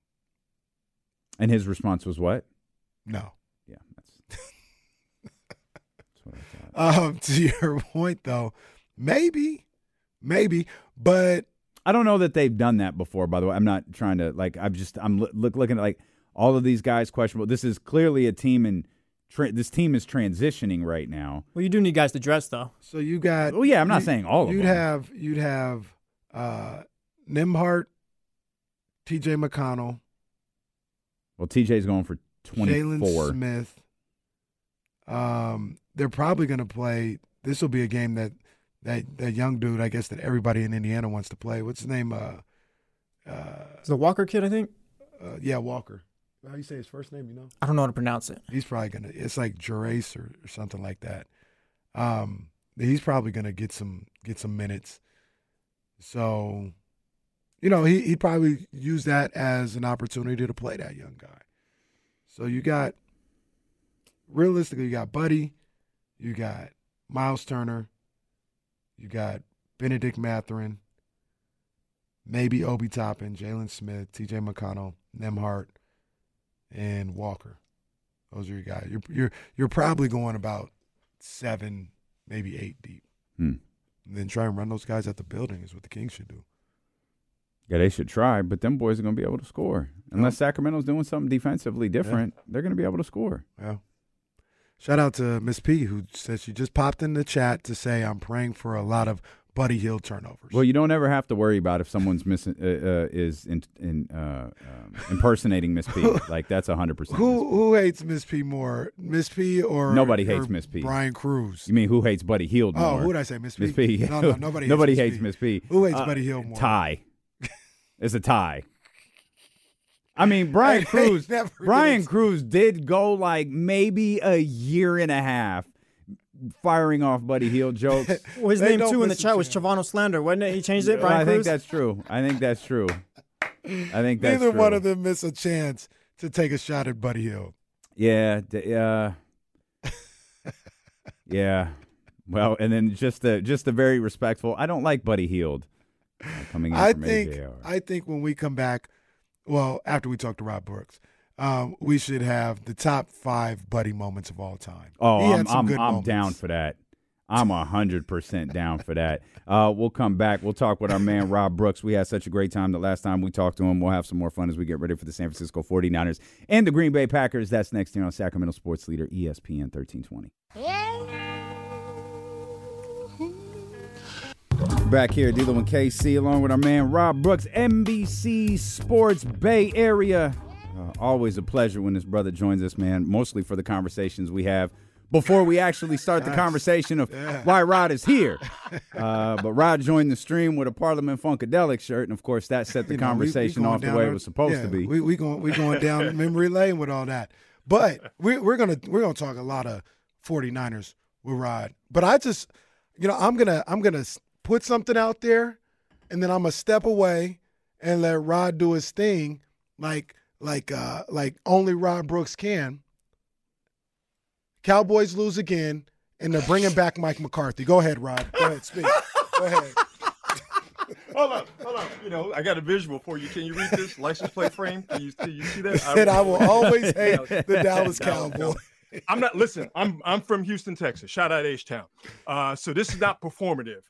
And his response was what? No. Yeah, that's, [LAUGHS] that's what I thought. Um, to your [LAUGHS] point, though, maybe, maybe, but I don't know that they've done that before. By the way, I'm not trying to like. I'm just I'm look, look looking at like all of these guys questionable. This is clearly a team in. Tra- this team is transitioning right now. Well, you do need guys to dress though. so you got. Oh yeah, I'm not you- saying all of them. You'd have you'd have uh, Nembhard, T.J. McConnell, well, TJ's going for Jalen 24. Smith. Um, they're probably going to play. This will be a game that that that young dude, I guess, that everybody in Indiana wants to play. What's his name? Uh, uh, It's the Walker kid, I think. uh, yeah, Walker. How you say his first name? You know, I don't know how to pronounce it. he's probably gonna. It's like Jarace or, or something like that. Um, he's probably gonna get some get some minutes. So, you know, he he probably use that as an opportunity to play that young guy. So you got realistically, you got Buddy, you got Miles Turner, you got Benedict Mathurin, maybe Obi Toppin, Jalen Smith, T.J. McConnell, Nembhard, and Walker. Those are your guys. You're you're you're probably going about seven, maybe eight deep. Hmm. And then try and run those guys at the building is what the Kings should do. Yeah, they should try, but them boys are going to be able to score. Unless Sacramento's doing something defensively different, they're going to be able to score. Yeah. Shout out to Miss P who said she just popped in the chat to say I'm praying for a lot of Buddy Hield turnovers. Well, you don't ever have to worry about if someone's missing uh, uh, is in, in uh, um, impersonating Miss P. [LAUGHS] like that's hundred percent. who who hates Miss P more, Miss P or Nobody or hates Miss P. Brian Cruz. You mean who hates Buddy Hield more? Oh, who would I say? Miss P? Miss P. No, no, nobody [LAUGHS] hates nobody Miss hates P. Miss P. Who hates Uh, Buddy Hield more? Tie. [LAUGHS] It's a tie. I mean, Brian [LAUGHS] Hey, Cruz. Brian gets- Cruz did go like maybe a year and a half firing off Buddy Hield [LAUGHS] jokes. Well, his They name too in the chat was chance. Chavano Slander, wasn't it? He changed it. Well, Brian I think Cruz. that's true. I think that's true. I think that's Neither true. one of them miss a chance to take a shot at Buddy Hield. Yeah, d- uh, [LAUGHS] yeah. Well, and then just the just the very respectful. I don't like Buddy Hield uh, coming in I from think AJR. I think when we come back, well, after we talk to Rod Brooks, um, we should have the top five Buddy moments of all time. oh, he I'm some I'm, good I'm down for that. I'm a hundred percent down for that. Uh, we'll come back. We'll talk with our man Rod Brooks. We had such a great time the last time we talked to him. We'll have some more fun as we get ready for the San Francisco 49ers and the Green Bay Packers. That's next here on Sacramento Sports Leader ESPN 1320. Back here, D'Lo and KC, along with our man Rod Brooks, NBC Sports Bay Area. Uh, always a pleasure when this brother joins us, man. Mostly for the conversations we have before we actually start the conversation of why Rod is here. [LAUGHS] Uh, but Rod joined the stream with a Parliament Funkadelic shirt, and of course that set the You know, we- we conversation off the way it was supposed yeah, to be. We we going we going down [LAUGHS] memory lane with all that. But we we're gonna we're gonna talk a lot of 49ers with Rod. But I just you know, I'm gonna I'm gonna put something out there and then I'm gonna step away and let Rod do his thing like like uh like only Rod Brooks can. Cowboys lose again and they're bringing back Mike McCarthy. Go ahead, Rod. Go ahead, speak. Go ahead. [LAUGHS] hold on, hold on. You know, I got a visual for you. Can you read this license plate frame? Can you, can you see that? Said I will always [LAUGHS] hate the Dallas Cowboys. I'm not. Listen, I'm I'm from Houston, Texas. Shout out H Town. Uh, so this is not performative.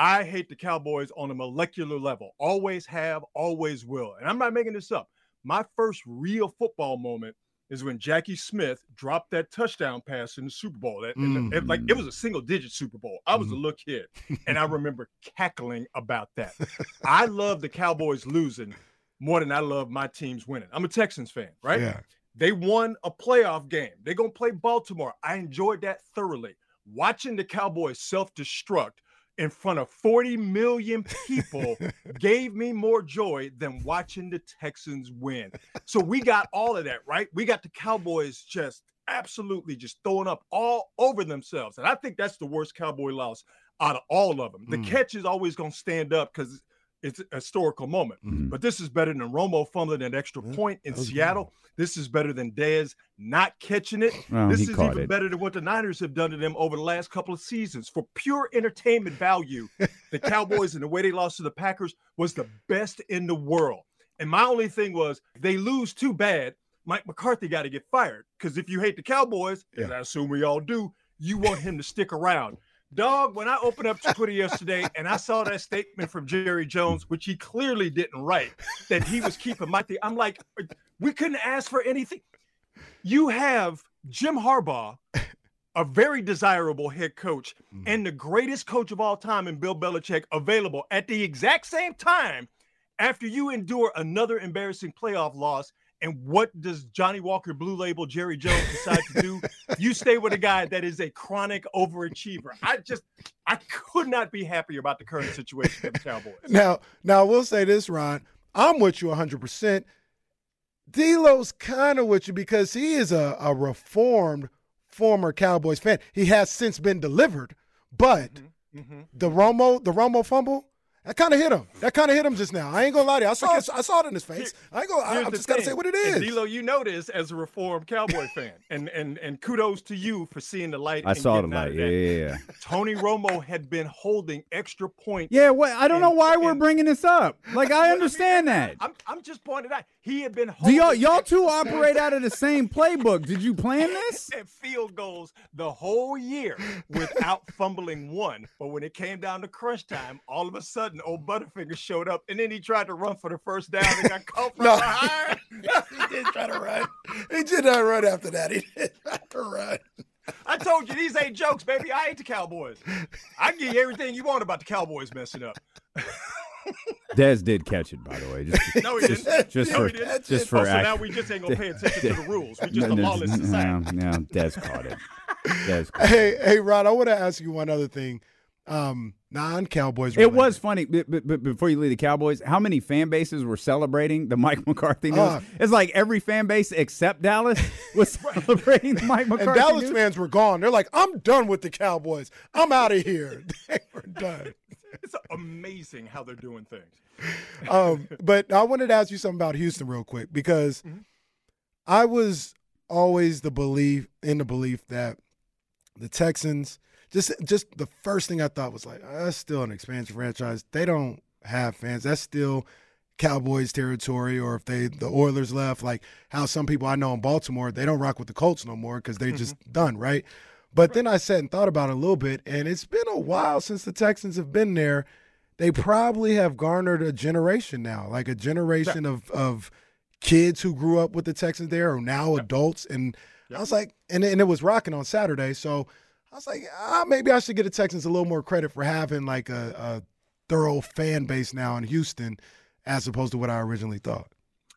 I hate the Cowboys on a molecular level. Always have, always will. And I'm not making this up. My first real football moment is when Jackie Smith dropped that touchdown pass in the Super Bowl. That, and it- like it was a mm. single digit Super Bowl. I was a mm-hmm. little kid, and I remember [LAUGHS] cackling about that. [LAUGHS] I love the Cowboys losing more than I love my teams winning. I'm a Texans fan, right? Yeah. They won a playoff game. They're going to play Baltimore. I enjoyed that thoroughly. Watching the Cowboys self destruct in front of 40 million people [LAUGHS] gave me more joy than watching the Texans win. So we got all of that, right? We got the Cowboys just absolutely just throwing up all over themselves. And I think that's the worst Cowboy loss out of all of them. The Mm. catch is always going to stand up because it's a historical moment. Mhm. But this is better than Romo fumbling an extra Yeah, point in was good. Seattle. This is better than Dez not catching it. This is even it. better than what the Niners have done to them over the last couple of seasons. For pure entertainment value, the [LAUGHS] Cowboys and the way they lost to the Packers was the best in the world. And my only thing was they lose too bad, Mike McCarthy got to get fired. Because if you hate the Cowboys, as I assume we all do, you want him to stick around. Dog, when I opened up Twitter yesterday and I saw that statement from Jerry Jones, which he clearly didn't write, that he was keeping Mike, I'm like, we couldn't ask for anything. You have Jim Harbaugh, a very desirable head coach, mm-hmm. and the greatest coach of all time in Bill Belichick available at the exact same time after you endure another embarrassing playoff loss. And what does Johnnie Walker Blue Label Jerry Jones decide to do? you stay with a guy that is a chronic overachiever. I just, I could not be happier about the current situation for the Cowboys. Now, now I will say this, Rod. I'm with you 100%. D'Lo's kind of with you because he is a, a reformed former Cowboys fan. He has since been delivered, but Mm-hmm. the Romo, the Romo fumble, that kind of hit him. That kind of hit him just now. I ain't gonna lie to you. I saw, it, I saw it in his face. I ain't gonna. I, Here's I the just gotta say what it is. and. D'Lo, you know this as a reformed Cowboy fan, [LAUGHS] and and and kudos to you for seeing the light. I and saw the getting light. Yeah, yeah, yeah. [LAUGHS] Tony Romo had been holding extra points. Yeah, what? I don't know And- why we're bringing this up. Like, I mean, understand that. I'm, I'm just pointing out he had been Do y'all y'all two operate out of the same playbook? Did you plan this? [LAUGHS] and field goals the whole year without [LAUGHS] fumbling one. But when it came down to crunch time, all of a sudden, old Butterfinger showed up, and then he tried to run for the first down and got caught from [LAUGHS] No. behind. he did try to run. He did not run after that. He did try to run. I told you these ain't jokes, baby. I hate the Cowboys. I give you everything you want about the Cowboys messing up. Dez did catch it, by the way. Just, No, he just, didn't. just No, for he didn't. just Oh, for so act- now we just ain't gonna pay attention to the rules. We [LAUGHS] just No, a no, lawless no, society. No, no, Dez caught it. Dez [LAUGHS] caught it. Hey, hey, Rod. I want to ask you one other thing. Um, non-Cowboys. It was funny, but, but, but before you leave the Cowboys, how many fan bases were celebrating the Mike [LAUGHS] McCarthy news? Uh. it's like every fan base except Dallas was celebrating the Mike McCarthy And Dallas news. fans were gone. They're like, I'm done with the Cowboys. I'm out of here. they were done. It's amazing how they're doing things. Um, but I wanted to ask you something about Houston real quick because I was always the belief in the belief that the Texans just just the first thing I thought was like "Ah, that's still an expansion franchise. They don't have fans. That's still Cowboys territory. Or if they the Oilers left, like how some people I know in Baltimore they don't rock with the Colts no more because they're just done right. But then I sat and thought about it a little bit, and it's been a while since the Texans have been there. They probably have garnered a generation now, like a generation of of kids who grew up with the Texans there are now adults. And I was like, and, and it was rocking on Saturday. So I was like, ah, maybe I should give the Texans a little more credit for having like a, a thorough fan base now in Houston as opposed to what I originally thought.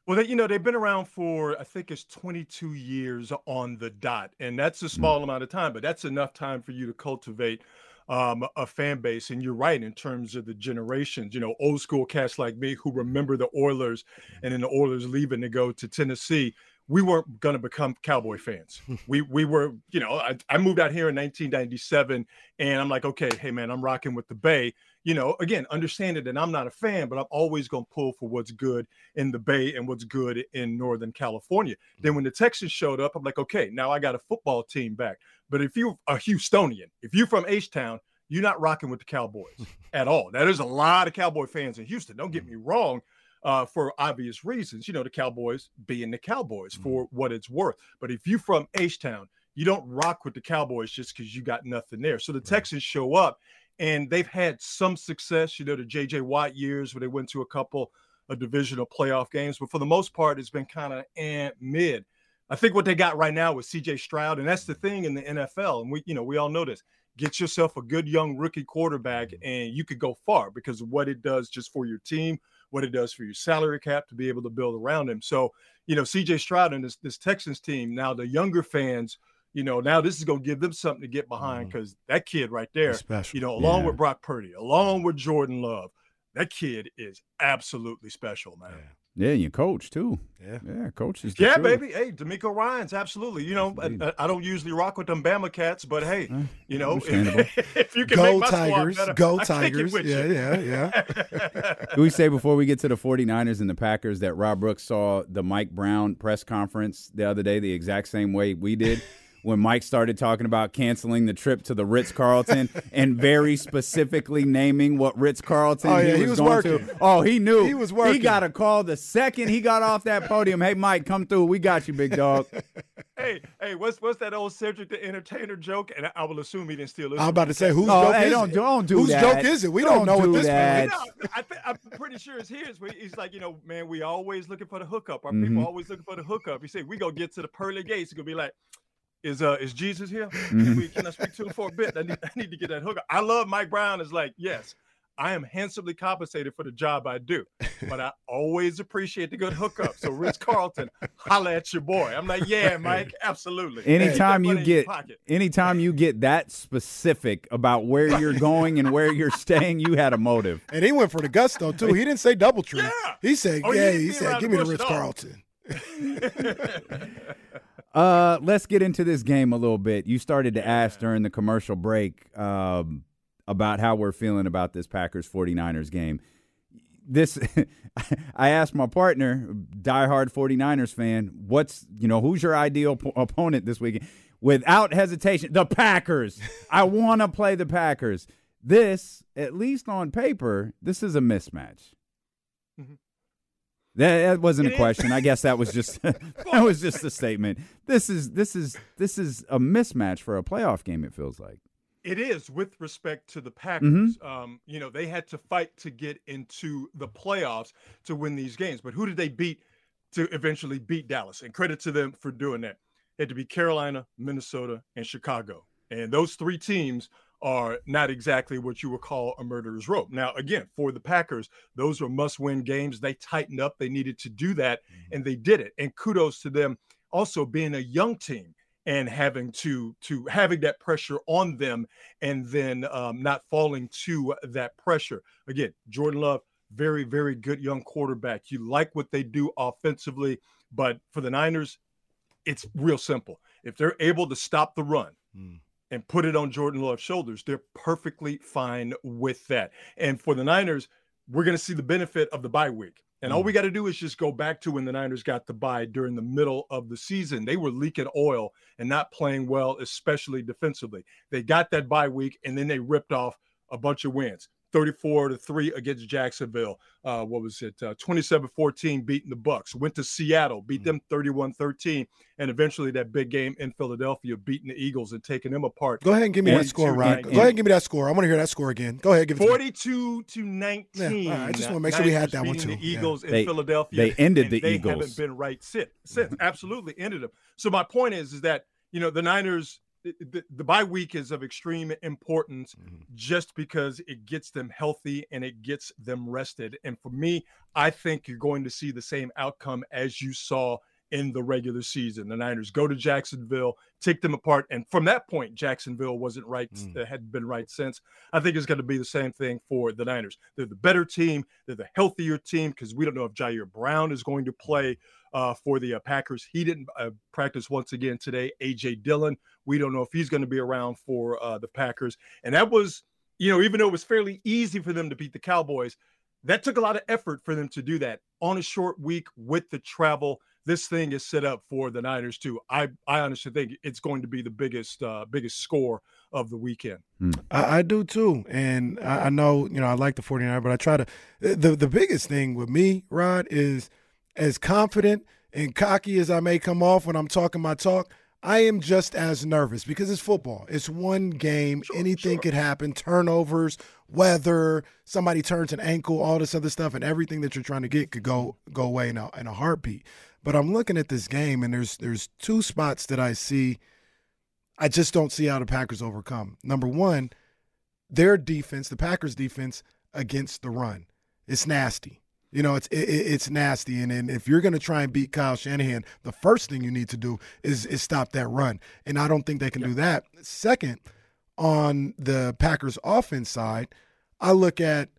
Well, they, you know, they've been around for I think it's 22 years on the dot, and that's a small amount of time, but that's enough time for you to cultivate um, a fan base. And you're right in terms of the generations. You know, old school cats like me who remember the Oilers, and then the Oilers leaving to go to Tennessee. We weren't going to become Cowboy fans. [LAUGHS] we we were, you know, I, I moved out here in 1997, and I'm like, okay, hey man, I'm rocking with the Bay. You know, again, understand it. And I'm not a fan, but I'm always going to pull for what's good in the Bay and what's good in Northern California. Mm. Then when the Texans showed up, I'm like, okay, now I got a football team back. But if you're a Houstonian, if you're from H Town, you're not rocking with the Cowboys [LAUGHS] at all. Now, there's a lot of Cowboy fans in Houston. Don't get mm. me wrong, uh, for obvious reasons. You know, the Cowboys being the Cowboys mm. for what it's worth. But if you're from H Town, you don't rock with the Cowboys just because you got nothing there. So the Texans show up and they've had some success. You know, the JJ Watt years where they went to a couple of divisional playoff games, but for the most part, it's been kind of eh, mid. I think what they got right now is CJ Stroud, and that's the thing in the NFL. And we, you know, we all know this. Get yourself a good young rookie quarterback, and you could go far because of what it does just for your team, what it does for your salary cap to be able to build around him. So, you know, CJ Stroud and this, this Texans team, now the younger fans, you know, now this is going to give them something to get behind mm-hmm. because that kid right there, special. you know, along Yeah. with Brock Purdy, along with Jordan Love, that kid is absolutely special, man. Yeah, and you coach too. Yeah, yeah, coach is. Yeah, truth. baby. Hey, DeMeco Ryans absolutely. You know, I, I don't usually rock with them Bama cats, but hey, eh, you know, understandable. [LAUGHS] if you can Go make my Tigers, squad better, go I kick it Tigers. with Yeah, yeah, yeah. [LAUGHS] We say before we get to the 49ers and the Packers that Rod Brooks saw the Mike Brown press conference the other day the exact same way we did? [LAUGHS] When Mike started talking about canceling the trip to the Ritz Carlton [LAUGHS] and very specifically naming what Ritz Carlton Oh, yeah, he he was, was going working. to. Oh, he knew. He was working. He got a call the second he got off that podium. Hey, Mike, come through. We got you, big dog. [LAUGHS] Hey, hey, what's what's that old Cedric the Entertainer joke? And I, I will assume he didn't steal it. I'm about to say whose Oh, joke hey, is don't- it? don't do whose that. joke is it? We don't, Don't know do at this that. point. No, I th- I'm pretty sure it's his. He's like, you know, man, we always looking for the hookup. Our Mhm. people always looking for the hookup. He said, we gonna get to the pearly gates. He's gonna be like, is uh is Jesus here? Mm-hmm. Can, we, can I speak to him for a bit? I need, I need to get that hookup. I love Mike Brown. Is like, yes, I am handsomely compensated for the job I do, but I always appreciate the good hookup. So Ritz Carlton, holla at your boy. I'm like, yeah, [LAUGHS] Mike, absolutely. Keep that Anytime you money in your get pocket. anytime you get that specific about where you're going and where you're staying, you had a motive. And he went for the gusto too. He didn't say double tree. He said, Oh, "Yeah." didn't He said, "Give me the bush Ritz. Carlton." [LAUGHS] Uh, let's get into this game a little bit. You started to ask during the commercial break um, about how we're feeling about this Packers 49ers game. This [LAUGHS] I asked my partner, diehard 49ers fan, what's, you know, who's your ideal po- opponent this weekend? Without hesitation, the Packers. I want to play the Packers. This, at least on paper, this is a mismatch. That, that wasn't a question. I guess that was just [LAUGHS] [LAUGHS] that was just a statement. This is this is this is a mismatch for a playoff game. It feels like. It is with respect to the Packers. Um, you know, they had to fight to get into the playoffs to win these games. But who did they beat to eventually beat Dallas? And credit to them for doing that. It had to be Carolina, Minnesota, and Chicago. And those three teams are not exactly what you would call a murderer's rope. Now, again, for the Packers, those were must win games. They tightened up. They needed to do that, and they did it. And kudos to them also being a young team and having to to having that pressure on them and then um, not falling to that pressure again jordan love very very good young quarterback you like what they do offensively but for the niners it's real simple if they're able to stop the run and put it on jordan love's shoulders they're perfectly fine with that and for the niners we're going to see the benefit of the bye week and all mm. we got to do is just go back to when the Niners got the bye during the middle of the season. They were leaking oil and not playing well, especially defensively. They got that bye week and then they ripped off a bunch of wins. 34 to 3 against Jacksonville. Uh, what was it? 27 14 beating the Bucks. Went to Seattle, beat them 31 13. And eventually that big game in Philadelphia, beating the Eagles and taking them apart. Go ahead and give me that score, Rod. Go ahead and give me that score. I want to hear that score again. Go ahead, give it to me. 42 to 19. Yeah, all right, I just Uh, wanna make sure we had that one too. The Yeah. Eagles in They- Philadelphia. they ended and the they Eagles. haven't been right since. since. Absolutely ended them. So my point is, is that you know the Niners. The, the, bye week is of extreme importance mm-hmm. just because it gets them healthy and it gets them rested. And for me, I think you're going to see the same outcome as you saw in the regular season. The Niners go to Jacksonville, take them apart, and from that point, Jacksonville wasn't right, uh, hadn't been right since. I think it's going to be the same thing for the Niners. They're the better team, they're the healthier team because we don't know if Jair Brown is going to play uh, for the uh, Packers. He didn't uh, practice once again today. AJ Dillon, we don't know if he's going to be around for uh, the Packers, and that was, you know, even though it was fairly easy for them to beat the Cowboys. That took a lot of effort for them to do that on a short week with the travel this thing is set up for the Niners too. I I honestly think it's going to be the biggest uh, biggest score of the weekend. I, I do too. And I, I know, you know, I like the 49, but I try to the the biggest thing with me, Rod, is as confident and cocky as I may come off when I'm talking my talk, I am just as nervous because it's football. It's one game. Anything could happen. Turnovers, weather, somebody turns an ankle, all this other stuff, and everything that you're trying to get could go go away in a, in a heartbeat. But I'm looking at this game, and there's there's two spots that I see. I just don't see how the Packers overcome. Number one, their defense, the Packers' defense against the run, it's nasty. You know, it's it, it's nasty, and, and if you're going to try and beat Kyle Shanahan, the first thing you need to do is is stop that run, and I don't think they can do that. Second, on the Packers' offense side, I look at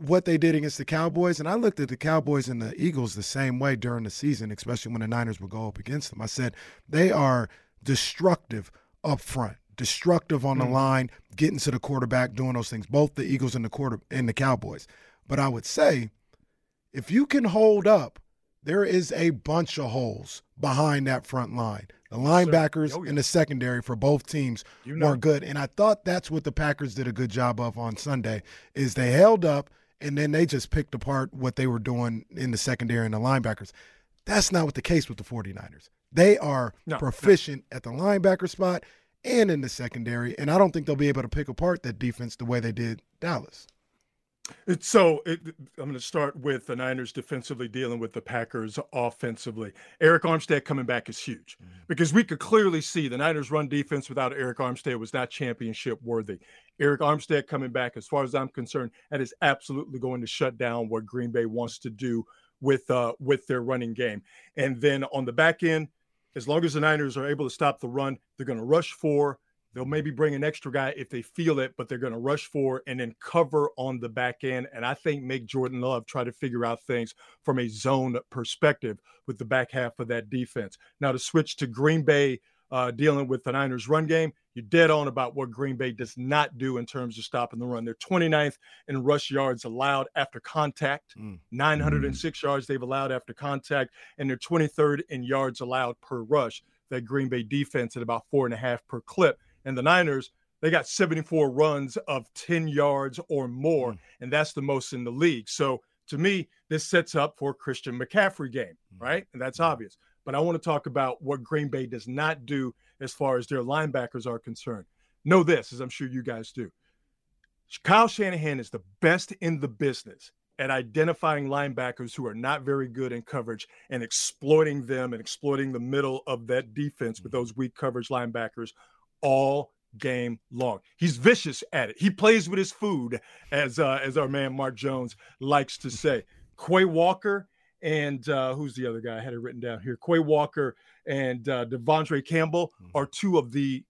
what they did against the Cowboys, and I looked at the Cowboys and the Eagles the same way during the season, especially when the Niners would go up against them. I said they are destructive up front, destructive on the Mm. line, getting to the quarterback, doing those things. Both the Eagles and the quarter and the Cowboys. But I would say, if you can hold up, there is a bunch of holes behind that front line. The linebackers Oh, yeah. and the secondary for both teams You know. were good, and I thought that's what the Packers did a good job of on Sunday. Is they held up and then they just picked apart what they were doing in the secondary and the linebackers. That's not what the case with the 49ers. They are No, no. proficient at the linebacker spot and in the secondary, and I don't think they'll be able to pick apart that defense the way they did Dallas. It's so it, I'm going to start with the Niners defensively dealing with the Packers offensively. Arik Armstead coming back is huge because we could clearly see the Niners run defense without Arik Armstead was not championship worthy. Arik Armstead coming back, as far as I'm concerned, that is absolutely going to shut down what Green Bay wants to do with uh, with their running game. And then on the back end, as long as the Niners are able to stop the run, they're going to rush for. They'll maybe bring an extra guy if they feel it, but they're going to rush for and then cover on the back end. And I think make Jordan Love try to figure out things from a zone perspective with the back half of that defense. Now to switch to Green Bay uh, dealing with the Niners run game, you're dead on about what Green Bay does not do in terms of stopping the run. They're 29th in rush yards allowed after contact, 906 yards they've allowed after contact, and they're 23rd in yards allowed per rush. That Green Bay defense at about four and a half per clip. And the Niners, they got 74 runs of 10 yards or more, hmm. and that's the most in the league. So to me, this sets up for a Christian McCaffrey game, hmm. right? And that's hmm. obvious. But I want to talk about what Green Bay does not do as far as their linebackers are concerned. Know this, as I'm sure you guys do. Kyle Shanahan is the best in the business at identifying linebackers who are not very good in coverage and exploiting them and exploiting the middle of that defense with those weak coverage linebackers all game long. He's vicious at it. He plays with his food, as uh, as our man Mark Jones likes to say. Quay Walker and uh, who's the other guy? I had it written down here. Quay Walker and uh, De'Vondre Campbell are two of the.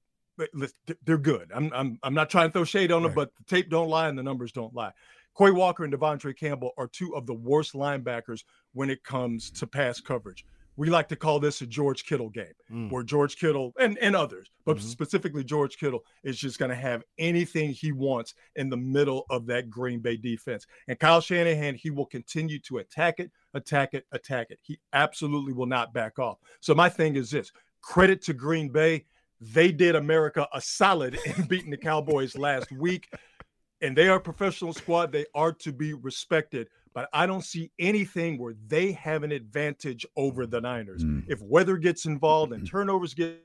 They're good. I'm I'm I'm not trying to throw shade on them, but the tape don't lie and the numbers don't lie. Quay Walker and De'Vondre Campbell are two of the worst linebackers when it comes to pass coverage. We like to call this a George Kittle game, Mm. where George Kittle and, and others, but Mhm. specifically George Kittle, is just going to have anything he wants in the middle of that Green Bay defense. And Kyle Shanahan, he will continue to attack it, attack it, attack it. He absolutely will not back off. So my thing is this credit to Green Bay. They did America a solid in beating the Cowboys last week and they are a professional squad. They are to be respected. But I don't see anything where they have an advantage over the Niners. Mm. If weather gets involved and turnovers get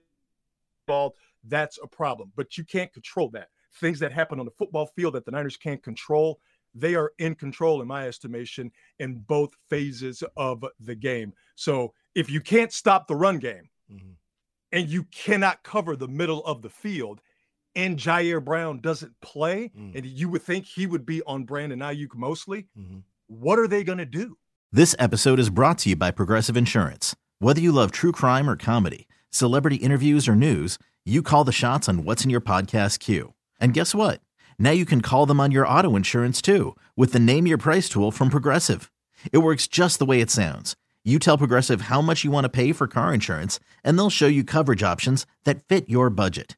involved, that's a problem. But you can't control that. Things that happen on the football field that the Niners can't control, they are in control, in my estimation, in both phases of the game. So if you can't stop the run game mm-hmm. and you cannot cover the middle of the field, and Jair Brown doesn't play, mm. and you would think he would be on Brandon Aiyuk mostly, mm-hmm. what are they going to do? This episode is brought to you by Progressive Insurance. Whether you love true crime or comedy, celebrity interviews or news, you call the shots on what's in your podcast queue. And guess what? Now you can call them on your auto insurance too with the Name Your Price tool from Progressive. It works just the way it sounds. You tell Progressive how much you want to pay for car insurance, and they'll show you coverage options that fit your budget.